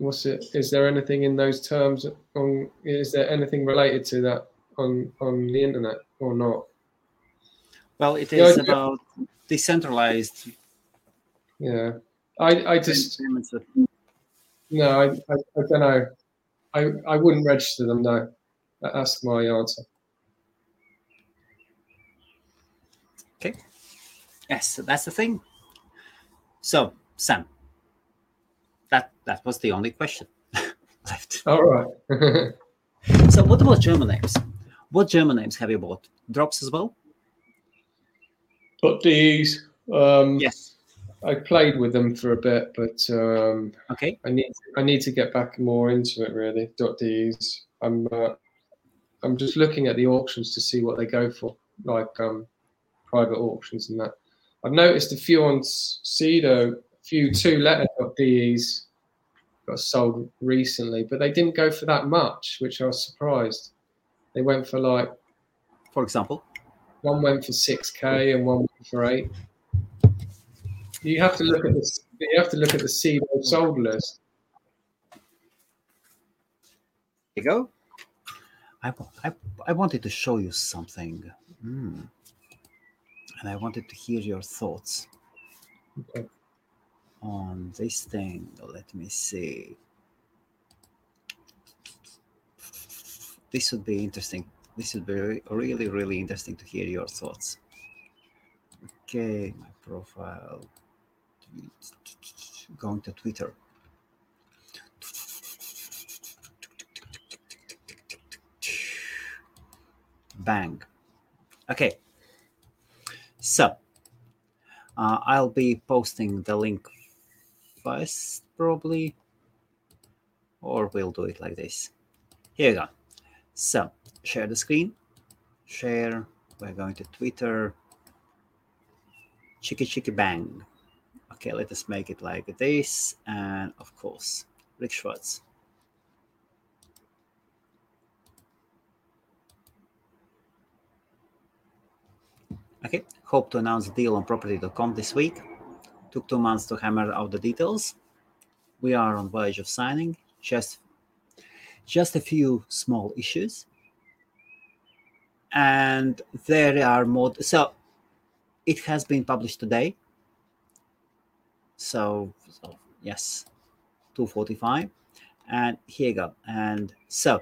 What's it? Is there anything in those terms? On is there anything related to that on on the internet or not? Well, it is Yeah, is I do. about decentralized Yeah, I I just. No, I, I, I don't know. I, I wouldn't register them. No, that's my answer. Okay. Yes, that's the thing. So, Sam, that that was the only question [LAUGHS] left. All right. [LAUGHS] So, what about German names? What German names have you bought? Drops as well? But these, um, Yes. I played with them for a bit, but um, Okay. I need I need to get back more into it. Really, dot D's. I'm uh, I'm just looking at the auctions to see what they go for, like um, private auctions and that. I've noticed a few on Sedo, few two letter D's got sold recently, but they didn't go for that much, which I was surprised. They went for like For example, one went for six k and one went for eight. You have to look at this. You have to look at the Sedo sold list. here you go. I, I, I wanted to show you something. Hmm. And I wanted to hear your thoughts Okay. On this thing. Let me see. This would be interesting. This would be really, really interesting to hear your thoughts. Okay, my profile. Going to Twitter. Bang. Okay. So, uh, I'll be posting the link first, probably, or we'll do it like this. Here we go. So, share the screen. Share. We're going to Twitter. Chicky chicky bang. Okay, let us make it like this. And of course, Rick Schwartz. Okay, hope to announce a deal on property.com this week. Took two months to hammer out the details. We are on verge of signing. Just, just a few small issues. And there are more. So it has been published today. So, so yes, 245. And here you go. And so,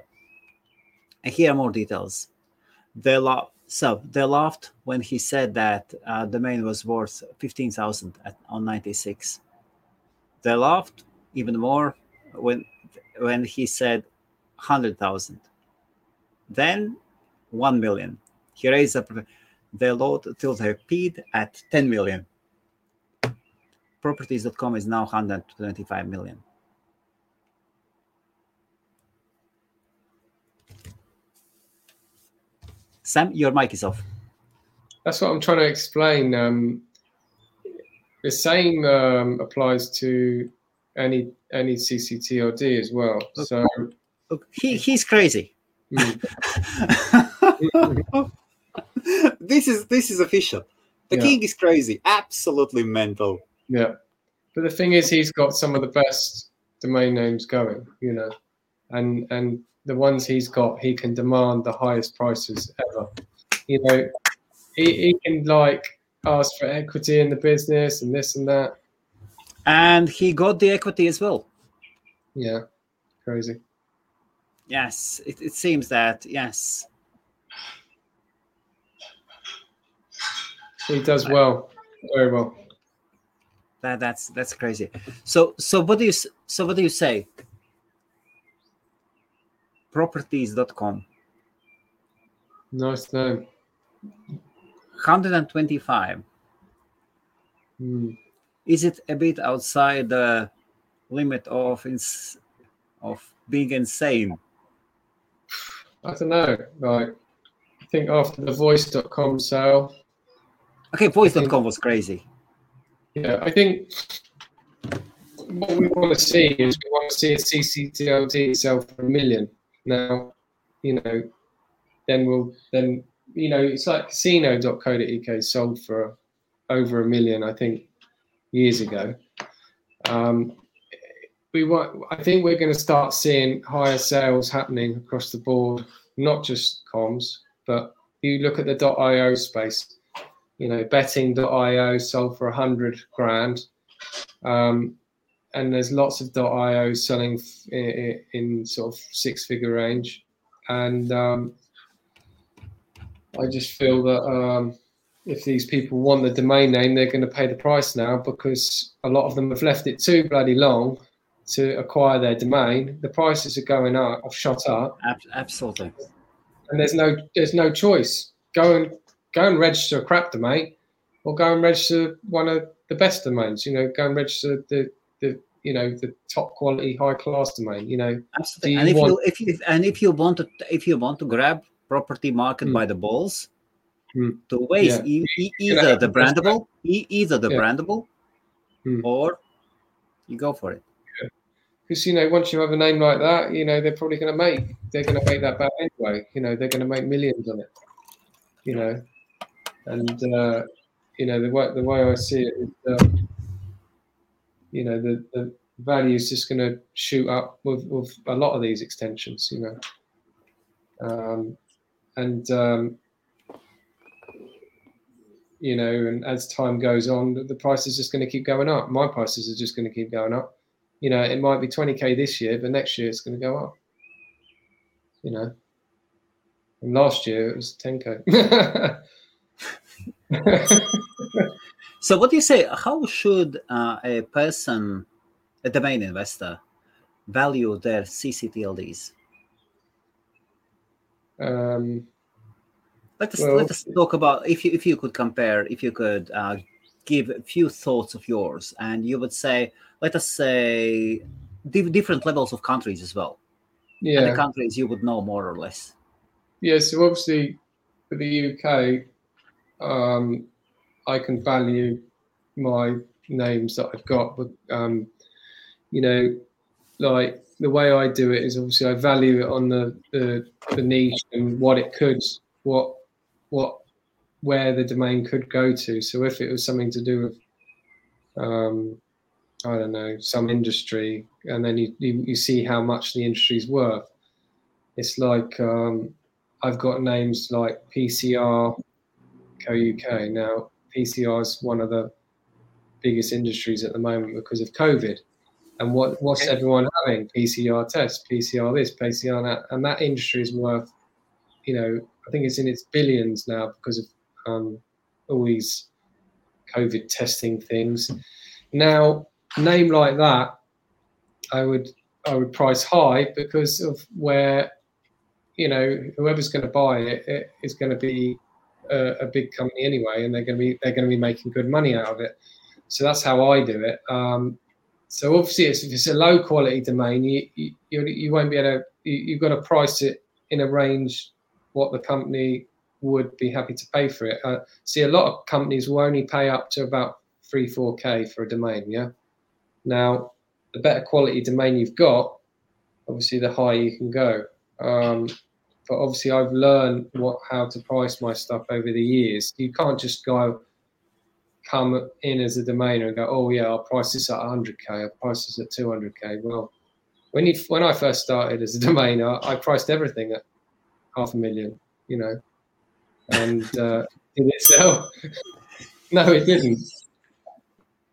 and here are more details. They laugh. So they laughed when he said that uh, the domain was worth fifteen thousand on ninety six. They laughed even more when when he said hundred thousand. Then one million. He raised up the load till they peed at ten million. Properties.com is now 125 million. Sam, your mic is off. That's what I'm trying to explain. Um, the same um, applies to any any CCTLD as well. So Look, he he's crazy. mm, [LAUGHS] this is this is official. The Yeah. king is crazy, absolutely mental. yeah, but the thing is, he's got some of the best domain names going, you know, and and the ones he's got, he can demand the highest prices ever. You know, he, he can like ask for equity in the business and this and that. And he got the equity as well. Yeah, crazy. Yes, it, it seems that yes. He does well, very well. That that's that's crazy. So so what do you so what do you say? Properties.com Nice name. 125. Mm. Is it a bit outside the limit of ins- of being insane? I don't know. Like, I think after the voice.com sale, Okay, voice.com was crazy. yeah, I think what we want to see is we want to see a CCTLD sell for a million. Now, you know, then we'll, then, you know, it's like casino.co.uk sold for over a million, I think, years ago. Um, we want, I think we're going to start seeing higher sales happening across the board, not just comms, but you look at the .io space. You know, betting.io sold for a hundred grand, um, and there's lots of .io selling f- i- i- in sort of six-figure range, and um, I just feel that um, if these people want the domain name, they're going to pay the price now because a lot of them have left it too bloody long to acquire their domain. The prices are going up, have shot up, absolutely. and there's no there's no choice. Go and go and register a crap domain, or go and register one of the best domains. You know, go and register the you know the top quality, high class domain. You know, Absolutely. Do And if want- you if you and if you want to if you want to grab property market Mm. by the balls, Mm. two ways: Yeah. e- e- either the brandable, e- either the Yeah. brandable, Mm. or you go for it. because you know once you have a name like that, you know they're probably going to make they're going to make that back anyway. You know they're going to make millions on it. You know, and uh, you know the way the way I see it is, um, you know the the value is just going to shoot up with, with a lot of these extensions. You know, um, and um, you know, and as time goes on, the- price is just going to keep going up. My prices are just going to keep going up you know, it might be 20k this year, but next year it's going to go up. You know, and last year it was 10k. [LAUGHS] [LAUGHS] So, what do you say? How should uh, a person, a domain investor, value their CCTLDs? um, Let us Well- let us talk about if you if you could compare, if you could uh, give a few thoughts of yours, and you would say, let us say, di- different levels of countries as well, and the countries you would know more or less. yeah. So obviously, for the UK, um, I can value my names that I've got, but um, you know, like the way I do it is obviously I value it on the, the the niche and what it could, what what where the domain could go to. So if it was something to do with, um, I don't know, some industry, and then you, you, you see how much the industry's worth. It's like um, I've got names like PCR Co UK. Now PCR is one of the biggest industries at the moment because of COVID. And what what's everyone having? PCR tests, PCR this, PCR that, and that industry is worth, you know, I think it's in its billions now because of um, all these COVID testing things. Now, name like that, I would I would price high because of where, you know, whoever's going to buy it, it is going to be a, a big company anyway, and they're going to be they're going to be making good money out of it. So that's how I do it. Um, so obviously, it's, if it's a low quality domain, you you, you won't be able to. You, you've got to price it in a range what the company would be happy to pay for it. Uh, see, a lot of companies will only pay up to about three, four K for a domain. Yeah. Now, the better quality domain you've got, obviously, the higher you can go. Um, but obviously, I've learned what how to price my stuff over the years. You can't just go come in as a domainer and go, oh yeah, I'll price this at 100k, I'll price this at 200k. Well, when you when I first started as a [LAUGHS] domainer, I priced everything at half a million, you know, and uh, did it sell? [LAUGHS] no, it didn't,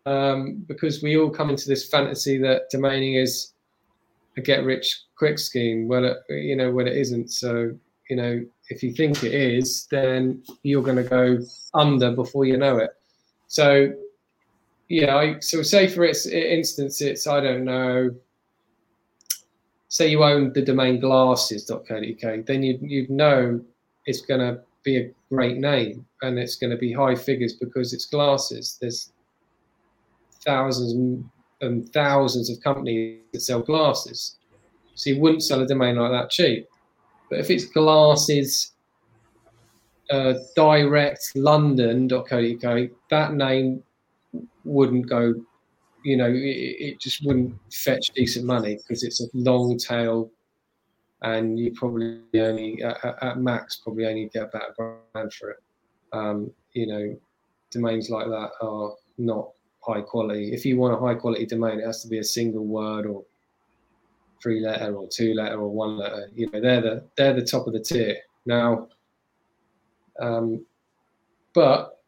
um, because we all come into this fantasy that domaining is a get rich quick scheme. Well, it, you know, when it isn't. So, you know, if you think it is, then you're going to go under before you know it. So, yeah, I, so say for instance, it's I don't know. Say you own the domain glasses.co.uk, then you'd, you'd know it's going to be a great name and it's going to be high figures because it's glasses. There's thousands and thousands of companies that sell glasses, so you wouldn't sell a domain like that cheap. But if it's glasses uh, direct london.co.uk, that name wouldn't go, you know, it, it just wouldn't fetch decent money because it's a long tail and you probably only, at, at max, probably only get about a grand for it. Um, you know, domains like that are not high quality. If you want a high quality domain, it has to be a single word or three letter or two letter or one letter. You know, they're the they're the top of the tier. Now, um, but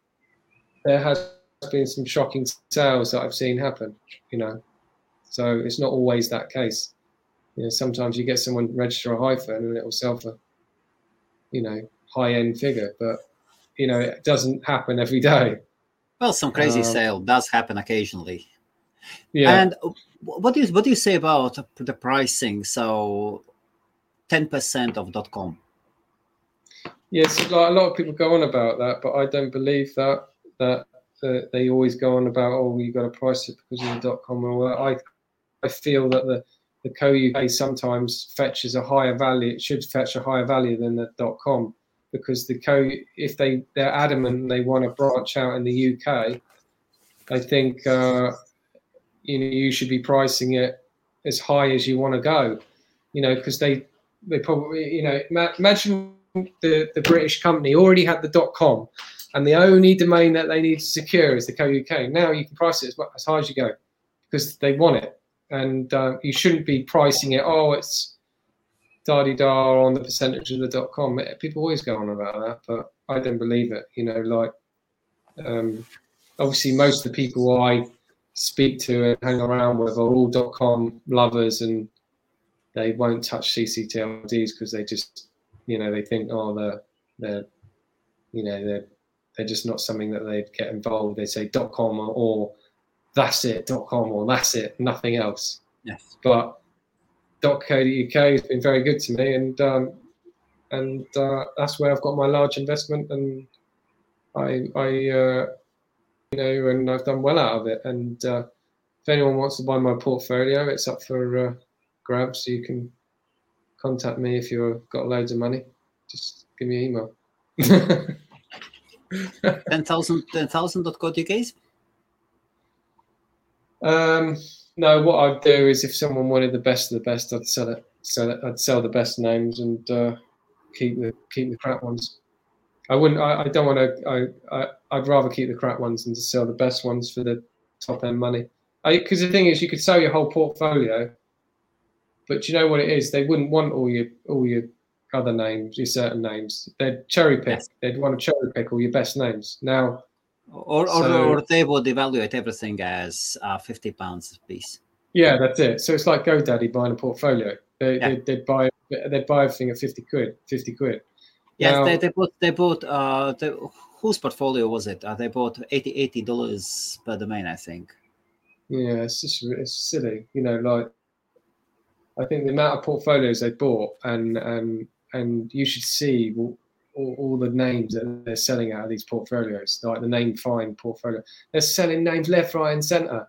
there has been some shocking sales that I've seen happen, you know. So it's not always that case. You know, sometimes you get someone register a hyphen and it will sell for, you know, high end figure, but you know, it doesn't happen every day. Well, some crazy um, sale does happen occasionally. Yeah. And what do you what do you say about the pricing? So, ten percent of dot .com. Yes, like a lot of people go on about that, but I don't believe that. That uh, they always go on about, oh, you got to price it because of the dot com and all that. I, I feel that the the co UK sometimes fetches a higher value. It should fetch a higher value than the dot com because the co if they they're adamant they want to branch out in the UK, I think uh, you know you should be pricing it as high as you want to go. You know because they they probably you know imagine the, the British company already had the dot com, and the only domain that they need to secure is the co UK. Now you can price it as, as high as you go because they want it, and uh, you shouldn't be pricing it. Oh, it's da di da on the percentage of the dot com. People always go on about that, but I don't believe it. You know, like um, obviously most of the people I speak to and hang around with are all dot com lovers, and they won't touch CCTLDs because they just you know they think oh they're they're you know they're they're just not something that they'd get involved. They say dot com or, or that's it dot com or that's it, nothing else. Yes. But dot co.uk has been very good to me, and um, and uh, that's where I've got my large investment, and I I uh, you know, and I've done well out of it. And uh, if anyone wants to buy my portfolio, it's up for uh, grabs. So you can contact me if you've got loads of money. Just give me an email. [LAUGHS] 10,000 10,000.co.uk? Um, no, what I'd do is if someone wanted the best of the best, I'd sell it. Sell it. I'd sell the best names and uh, keep the keep the crap ones. I wouldn't. I, I don't want to. I, I would rather keep the crap ones than to sell the best ones for the top end money. Because the thing is, you could sell your whole portfolio but you know what it is? They wouldn't want all your all your other names, your certain names. They'd cherry pick. Yes. They'd want to cherry pick all your best names. Now, or so, or, they would evaluate everything as uh, fifty pounds a piece. Yeah, that's it. So it's like GoDaddy buying a portfolio. They, yeah. they, would buy they'd buy everything at fifty quid. Fifty quid. Yes, now, they, they bought they bought uh the, whose portfolio was it? Uh, they bought 80 dollars per domain, I think. Yeah, it's just it's silly, you know. Like I think the amount of portfolios they bought, and um, and you should see all, all, the names that they're selling out of these portfolios, like the NameFind portfolio. They're selling names left, right, and centre.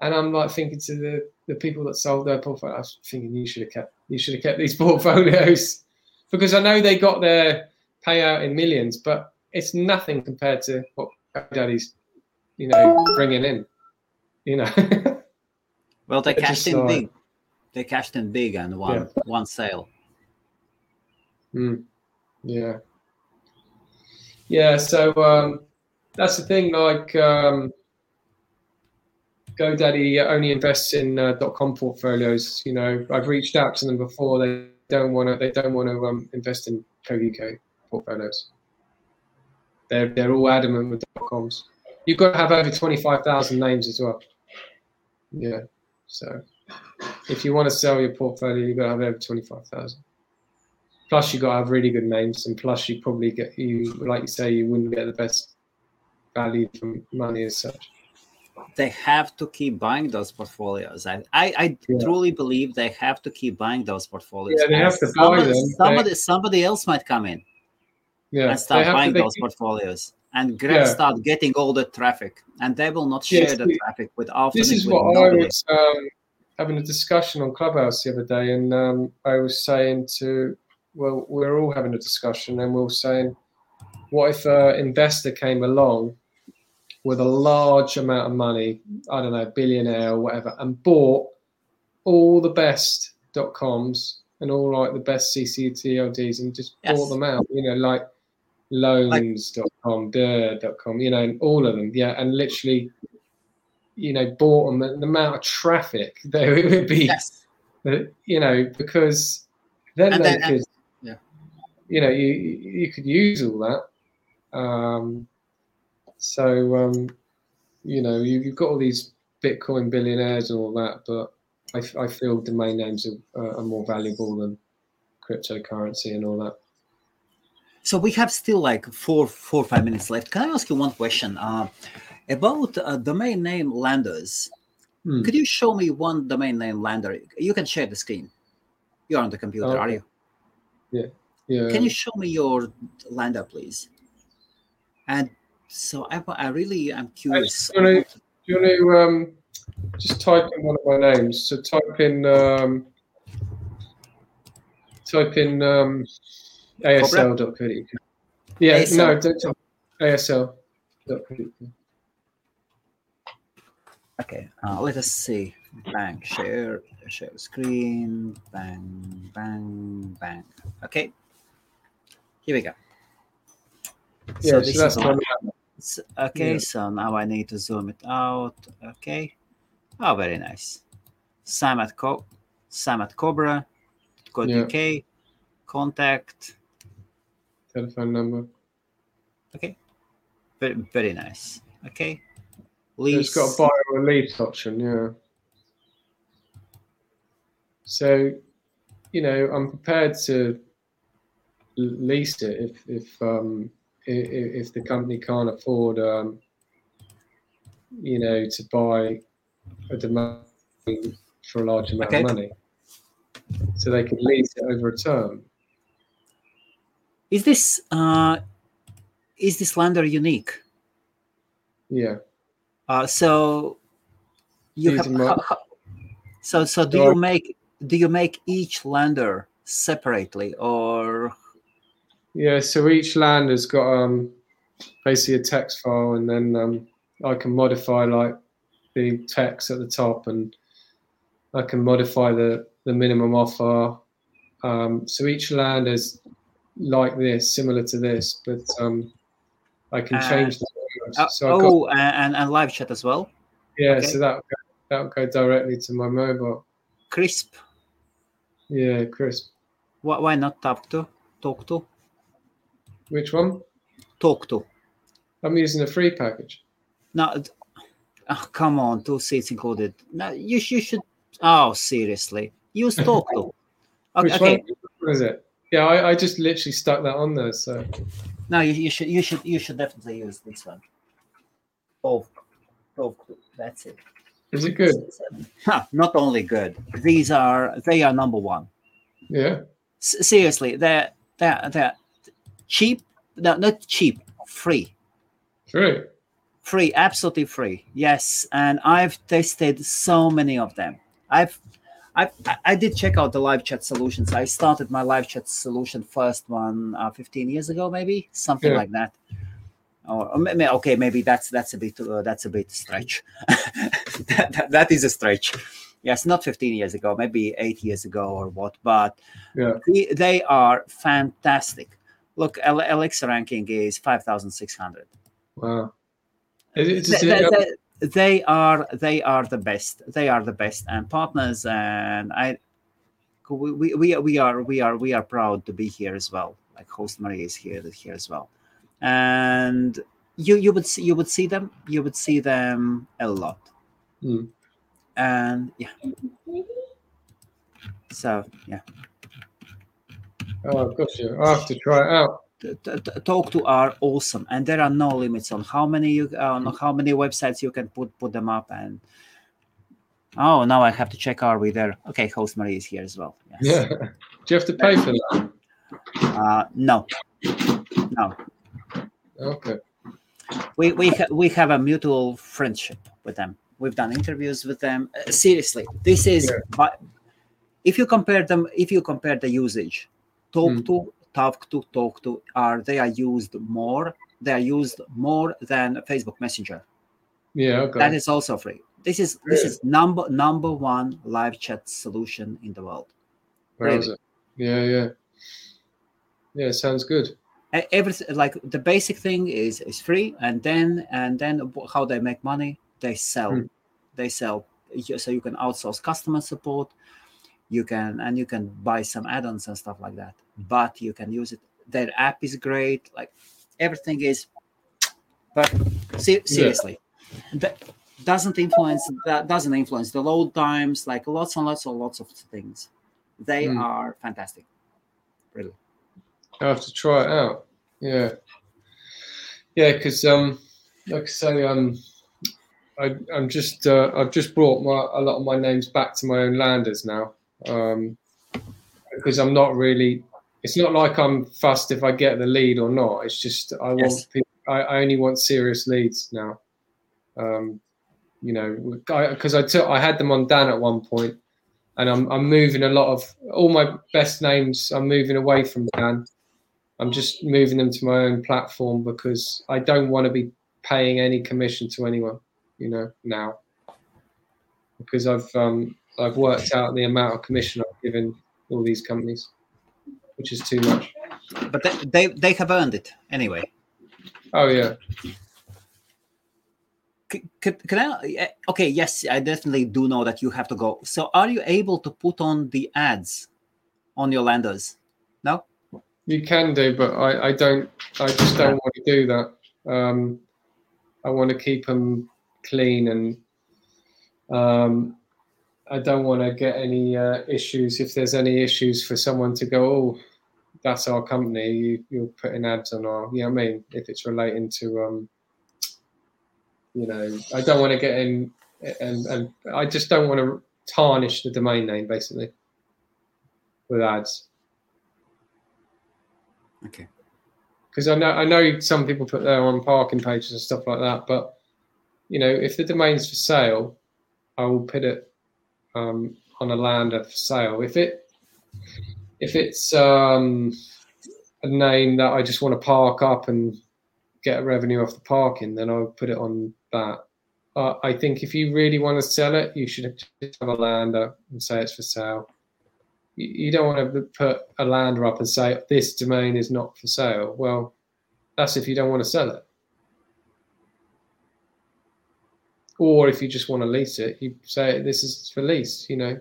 And I'm like thinking to the, the people that sold their portfolio, I was thinking you should have kept you should have kept these [LAUGHS] portfolios because I know they got their payout in millions, but it's nothing compared to what Daddy's you know, bringing in. You know. [LAUGHS] well, they cashed in like- big. They cashed in big and one one sale. Mm. Yeah. Yeah, so um, that's the thing. Like, um, GoDaddy only invests in uh, .com portfolios. You know, I've reached out to them before. They don't want to. They don't want to um, invest in Code UK portfolios. They're they're all adamant with .coms. You've got to have over twenty five thousand names as well. Yeah. So, if you want to sell your portfolio, you've got to have over twenty five thousand plus you got to have really good names and plus you probably get you like you say you wouldn't get the best value for money as such They have to keep buying those portfolios. I I, I Yeah. truly believe they have to keep buying those portfolios. Yeah, they have to buy somebody, them. They- Somebody somebody else might come in yeah and start buying to, those keep- portfolios and Yeah. start getting all the traffic, and they will not share Yes, the traffic with often. this is what nobody. i was um, having a discussion on clubhouse the other day and um, i was saying to well we're all having a discussion and we we're saying what if an investor came along with a large amount of money i don't know billionaire or whatever and bought all the best dot coms and all like the best cctlds and just Yes. bought them out you know like loans.com com you know and all of them yeah and literally you know bought them the, the amount of traffic [LAUGHS] there it would be Yes. you know because then And they then- could. You know you you could use all that um so um you know you, you've got all these bitcoin billionaires and all that but I, I feel domain names are, uh, are more valuable than cryptocurrency and all that So we have still like four, four, five minutes left. Can I ask you one question uh, about uh, domain name landers? Hmm. Could you show me one domain name lander? You can share the screen. You're on the computer, are Okay. you? yeah Can you show me your lander, please? And so I, I really am curious. do you do you want to um, just type in one of my names so type in um, type in um, asl.co.uk yeah ASL. no don't type asl.co.uk Okay, uh, let us see. Bang, share, share screen. Bang, bang, bang. Okay, here we go. yeah so, this is my on- Okay, Yeah. so now I need to zoom it out. Okay. Oh, very nice. Sam at Co Sam at Cobra, Code Yeah. UK, contact. telephone number Okay. Very very nice. Okay. So Lease. it's got a buy or lease option yeah so you know i'm prepared to l- lease it if if um if, if the company can't afford um you know to buy a domain for a large amount Okay. of money so they could lease it over a term Is this uh is this lander unique? yeah Uh so you These have my- so so do you make do you make each lander separately or Yeah, so each land has got um, basically a text file, and then um, I can modify like the text at the top, and I can modify the the minimum offer. Um, so each land is like this, similar to this, but um, I can Uh, change the uh, so I've got, oh and, and live chat as well? yeah, okay. so that that will go directly to my mobile. Crisp. Yeah, crisp. Why, why not talk to? Talk to? Which one? Talk to. I'm using a free package. No, oh, come on, two seats included. No, you, you should. Oh, seriously, use [LAUGHS] talk to. Okay, Which okay. one? Is it? Yeah, I, I just literally stuck that on there. So no, you, you should, you should, you should definitely use this one. Talk, talk to. That's it. is it good? Huh, not only good. These are they are number one. Yeah. S- seriously, they're they're they're cheap. No, not cheap. Free. True. free absolutely free yes and i've tested so many of them i've I, I did check out the live chat solutions. I started my live chat solution first one uh, 15 years ago, maybe something Yeah. like that. or, or okay, maybe that's that's a bit uh, that's a bit stretch. [LAUGHS] that, that, that is a stretch. Yes, not 15 years ago, maybe eight years ago or what, but Yeah. they, they are fantastic. Look, Alexa ranking is 5,600. Wow. Is it, does They, they- they are they are the best. They are the best and partners, and I we, we, we are we are we are we are proud to be here as well. Like host Marie is here here as well, and you you would see you would see them you would see them a lot, Hmm. and yeah. So yeah, oh, gosh. I'll have to try it out. Tawk.to are awesome, and there are no limits on how many you on how many websites you can put put them up. And oh, now I have to check. Are we there? Okay, host Marie is here as well. Yes. Yeah. [LAUGHS] Do you have to pay for that? Uh, no, no. Okay. We we ha- we have a mutual friendship with them. We've done interviews with them. Uh, seriously, this is. Yeah. But if you compare them, if you compare the usage, talk Hmm. to, Tawk.to, talk to, are they are used more? They are used more than Facebook Messenger. Yeah. Okay. That is also free. This is this is number number one live chat solution in the world. Browser. Yeah. Yeah. Yeah. Sounds good. Everything like the basic thing is is free and then and then how they make money they sell Hmm. they sell so you can outsource customer support you can and you can buy some add-ons and stuff like that but you can use it their app is great like everything is but se- seriously that doesn't influence that doesn't influence the load times like lots and lots and lots of things they Hmm. are fantastic really I have to try it out. Yeah, yeah, because um, like I say, um, I I'm just uh, I've just brought my a lot of my names back to my own landers now. Um, because I'm not really. It's not like I'm fussed if I get the lead or not. It's just I Yes. want people, I, I only want serious leads now. Um, you know, because I, took I had them on Dan at one point, and I'm I'm moving a lot of all my best names. I'm moving away from Dan. I'm just moving them to my own platform because I don't want to be paying any commission to anyone, you know, now. Because I've um, I've worked out the amount of commission I've given all these companies, which is too much. but they, they they have earned it anyway Oh yeah, C- Could, can I? eh, Okay, yes, I definitely do know that you have to go. So, are you able to put on the ads on your landers? No. you can do, but I, I don't. I just don't want to do that. Um, I want to keep them clean and um, I don't want to get any uh, issues. If there's any issues for someone to go, oh, that's our company. You, you're putting ads on our. You know what I mean? If it's relating to, um, you know, I don't want to get in, and and I just don't want to tarnish the domain name basically with ads. Okay. because I know I know some people put their on parking pages and stuff like that, but you know, if the domain's for sale, I will put it um, on a lander for sale. If it if it's um, a name that I just want to park up and get revenue off the parking, then I'll put it on that. Uh, I think if you really want to sell it, you should have a lander and say it's for sale. You, you don't want to put a lander up and say this domain is not for sale. Well, that's if you don't want to sell it. Or if you just want to lease it, you say this is for lease, you know.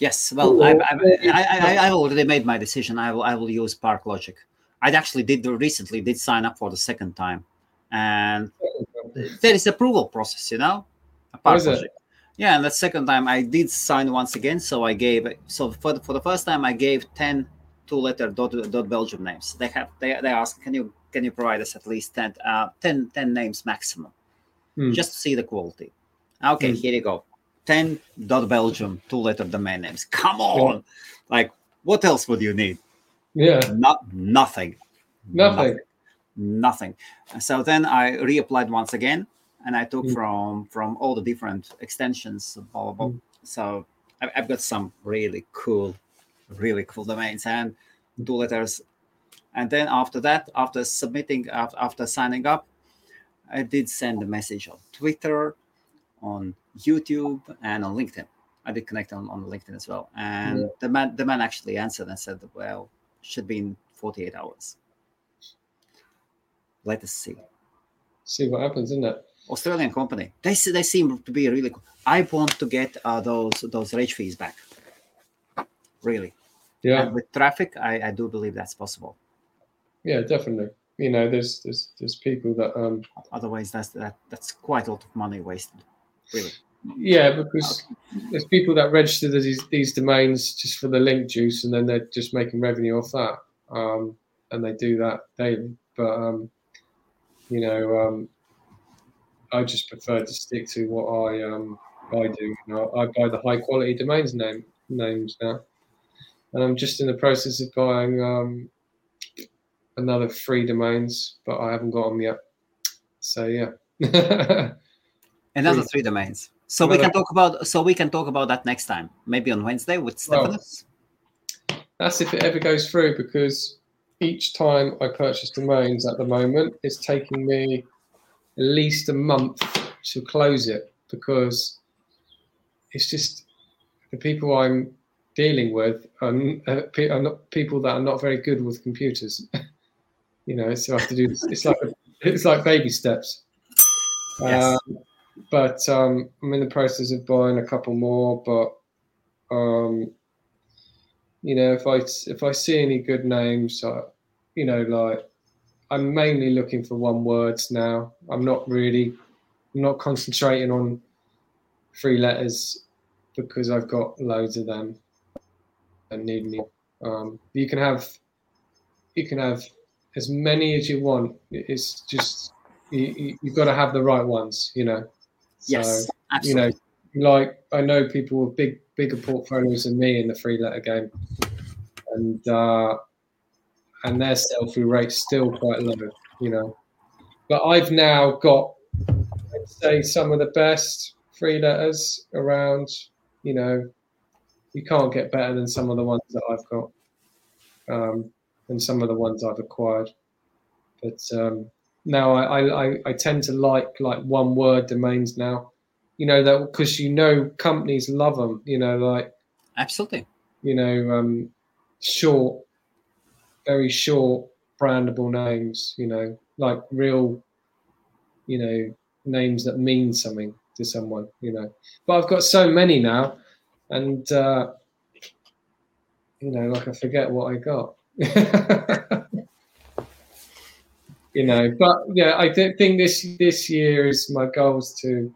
Yes. Well, I've, I've, I, I, I've already made my decision. I will I will use ParkLogic. I actually did recently did sign up for the second time, and there is approval process. You know, a Park? Logic. Yeah, and the second time I did sign once again. So I gave so for the, for the first time I gave 10 two-letter dot, dot Belgium names. They have they they ask can you can you provide us at least 10 uh 10, 10 names maximum Hmm. just to see the quality. Okay, Hmm. here you go. 10 dot Belgium two-letter domain names. Come on, like what else would you need? Yeah, Not nothing. nothing. Nothing. So then I reapplied once again, and I took Mm. from from all the different extensions. Blah, blah, blah. Mm. So I've got some really cool, really cool domains, and two letters. And then after that, after submitting, after signing up, I did send a message on Twitter, on YouTube, and on LinkedIn. I did connect on, on LinkedIn as well. And yeah. the man the man actually answered and said, well, should be in 48 hours. Let us see. See what happens, isn't it? Australian company. They they seem to be really. Cool. I want to get uh, those those rage fees back. Really. Yeah. And with traffic, I, I do believe that's possible. Yeah, definitely. You know, there's there's there's people that um. Otherwise, that's that that's quite a lot of money wasted. Really. Yeah, because okay. there's people that register these these domains just for the link juice, and then they're just making revenue off that. Um, and they do that daily. But um, you know, um, I just prefer to stick to what I um I do. You know, I buy the high quality domains name names now, and I'm just in the process of buying um another three domains, but I haven't got them yet. So yeah. [LAUGHS] another three domains. So we can talk about so we can talk about that next time, maybe on Wednesday with Stephanus. Well, that's if it ever goes through, because each time I purchase domains at the moment, it's taking me at least a month to close it because it's just the people I'm dealing with are, are not people that are not very good with computers. [LAUGHS] you know, so I have to do it's like it's like baby steps. Yes. Um, but um, I'm in the process of buying a couple more. But um, you know, if I if I see any good names, uh, you know, like I'm mainly looking for one words now. I'm not really, I'm not concentrating on three letters because I've got loads of them and need me. Um, you can have, you can have as many as you want. It's just you, have got to have the right ones, you know. Yes, so, absolutely. You know, like I know people with big, bigger portfolios than me in the three letter game, and uh, and their sell through rate's still quite low, you know. But I've now got, I'd say, some of the best three letters around. You know, you can't get better than some of the ones that I've got, um, and some of the ones I've acquired. But um, now I, I, I tend to like like one word domains now. You know that because you know companies love them. You know, like absolutely. You know, um, short very short brandable names, you know, like real, you know, names that mean something to someone, you know. But I've got so many now, and uh, you know, like I forget what I got. [LAUGHS] you know, but yeah, I think this this year is my goals to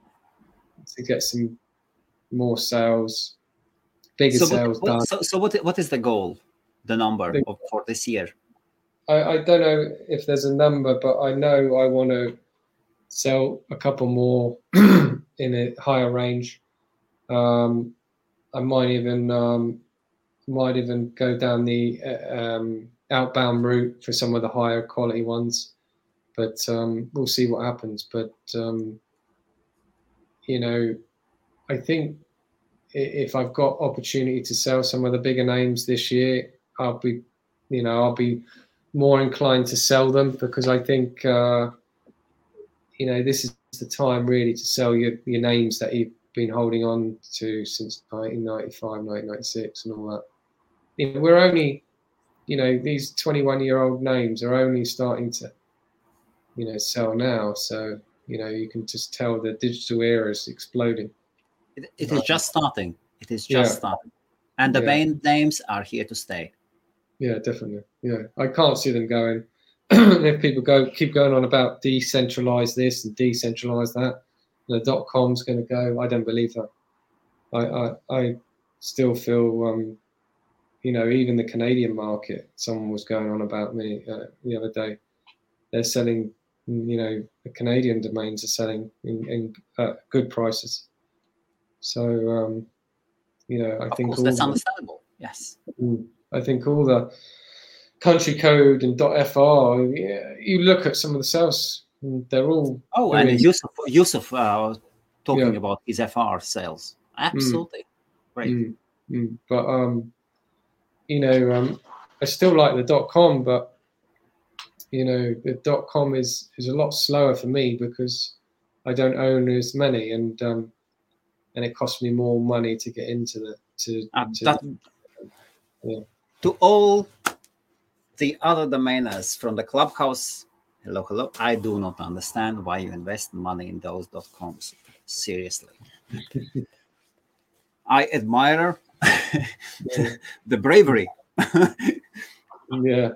to get some more sales, bigger so sales what, done. So, so what what is the goal? the number of, for this year? I, I don't know if there's a number, but I know I want to sell a couple more [CLEARS THROAT] in a higher range. Um, I might even um, might even go down the uh, um, outbound route for some of the higher quality ones, but um, we'll see what happens. But um, you know, I think if I've got opportunity to sell some of the bigger names this year, I'll be, you know, I'll be more inclined to sell them because I think, uh, you know, this is the time really to sell your, your names that you've been holding on to since 1995, 1996, and all that. You know, we're only, you know, these 21 year old names are only starting to, you know, sell now. So, you know, you can just tell the digital era is exploding. it, it is just starting. It is just yeah. starting. And the yeah. main names are here to stay. Yeah, definitely. Yeah, I can't see them going. [CLEARS THROAT] if people go keep going on about decentralize this and decentralize that, the dot com's going to go. I don't believe that. I I, I still feel, um, you know, even the Canadian market. Someone was going on about me uh, the other day. They're selling, you know, the Canadian domains are selling in, in uh, good prices. So, um, you know, I of think course, that's understandable. Yes. Mm, I think all the country code and .fr, you look at some of the sales, they're all. Oh, doing... and Yusuf, Yusuf uh, talking yeah. about his FR sales. Absolutely. Mm. Great. Mm. Mm. But, um, you know, um, I still like the dot com, but you know the dot com is is a lot slower for me because I don't own as many, and um, and it costs me more money to get into the to, Uh, to that, yeah. To all the other domainers from the clubhouse, hello, hello. I do not understand why you invest money in those dot coms. Seriously. [LAUGHS] I admire Yeah. [LAUGHS] the bravery. yeah.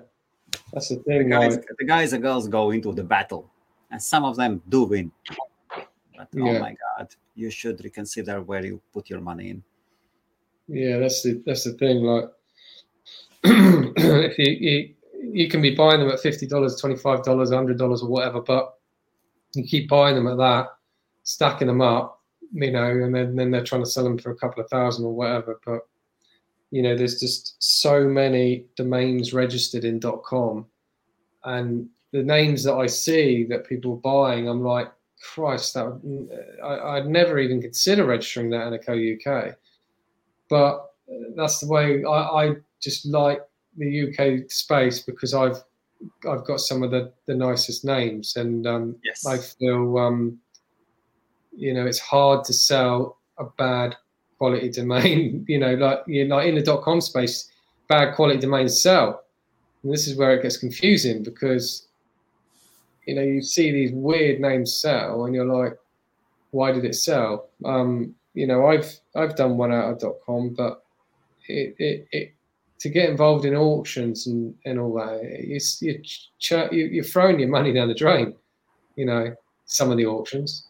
That's the the, thing. guys, like, the guys and girls go into the battle, and some of them do win. But oh my God, you should reconsider where you put your money in. Yeah, that's the that's the thing. Like, [CLEARS THROAT] if you, you you can be buying them at fifty dollars, twenty five dollars, hundred dollars, or whatever, but you keep buying them at that, stacking them up, you know, and then then they're trying to sell them for a couple of thousand or whatever. But you know, there's just so many domains registered in .com, and the names that I see that people are buying, I'm like, Christ, that I, I'd never even consider registering that in a co UK but that's the way I, I just like the UK space because I've I've got some of the, the nicest names and um, Yes. I feel um, you know it's hard to sell a bad quality domain [LAUGHS] you know like you know, like in the dot com space bad quality domains sell and this is where it gets confusing because you know you see these weird names sell and you're like why did it sell um, you know, I've I've done one out of dot .com, but it, it, it to get involved in auctions and, and all that, ch- you- you're throwing your money down the drain. You know, some of the auctions.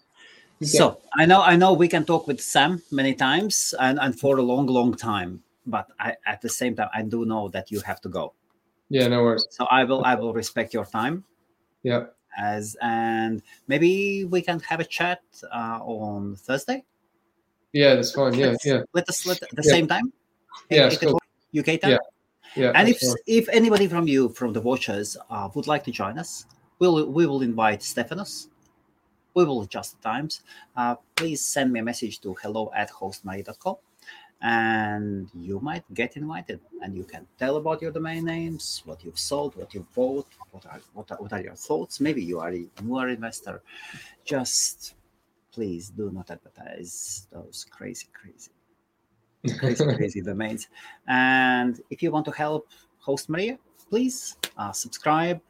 So I know I know we can talk with Sam many times and, and for a long, long time. But I, at the same time, I do know that you have to go. yeah, no worries. So I will I will respect your time Yeah, as and maybe we can have a chat uh, on Thursday. yeah, that's fine. Yeah, Let's- yeah, Let us let at the Yeah. same time. Yeah, it's cool. UK time. Yeah, yeah. And if fine. if anybody from you from the watchers uh, would like to join us, we'll we will invite Stephanos. We will adjust the times. Uh, please send me a message to hello at hostmary.com and you might get invited and you can tell about your domain names, what you've sold, what you've bought, what are what are, what are your thoughts. Maybe you are a newer investor. Just please do not advertise those crazy, crazy crazy, [LAUGHS] crazy domains. And if you want to help host Maria, please uh, subscribe,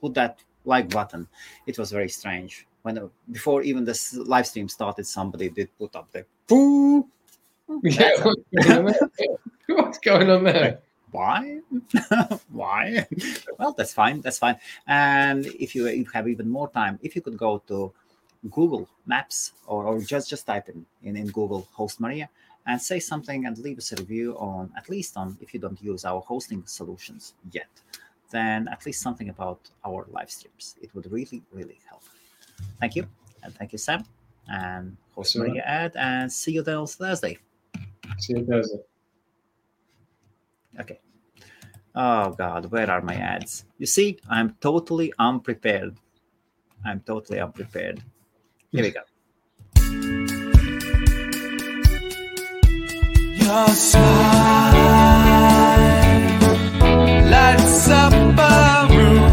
put that like button. It was very strange when before even this live stream started, somebody did put up the poo. yeah, [LAUGHS] what's going on there? What's going on there? Why? [LAUGHS] Why? well, that's fine. That's fine. And if you, you have even more time, if you could go to Google Maps or, or just just type in, in in Google Host Maria and say something and leave us a review on at least on if you don't use our hosting solutions yet, then at least something about our live streams. It would really really help. Thank you. And thank you, Sam. And host Maria ads, And see you then on Thursday. See you Thursday. Okay. Oh God, where are my ads? You see, I'm totally unprepared. I'm totally unprepared. Here we go. Your smile lights up a room.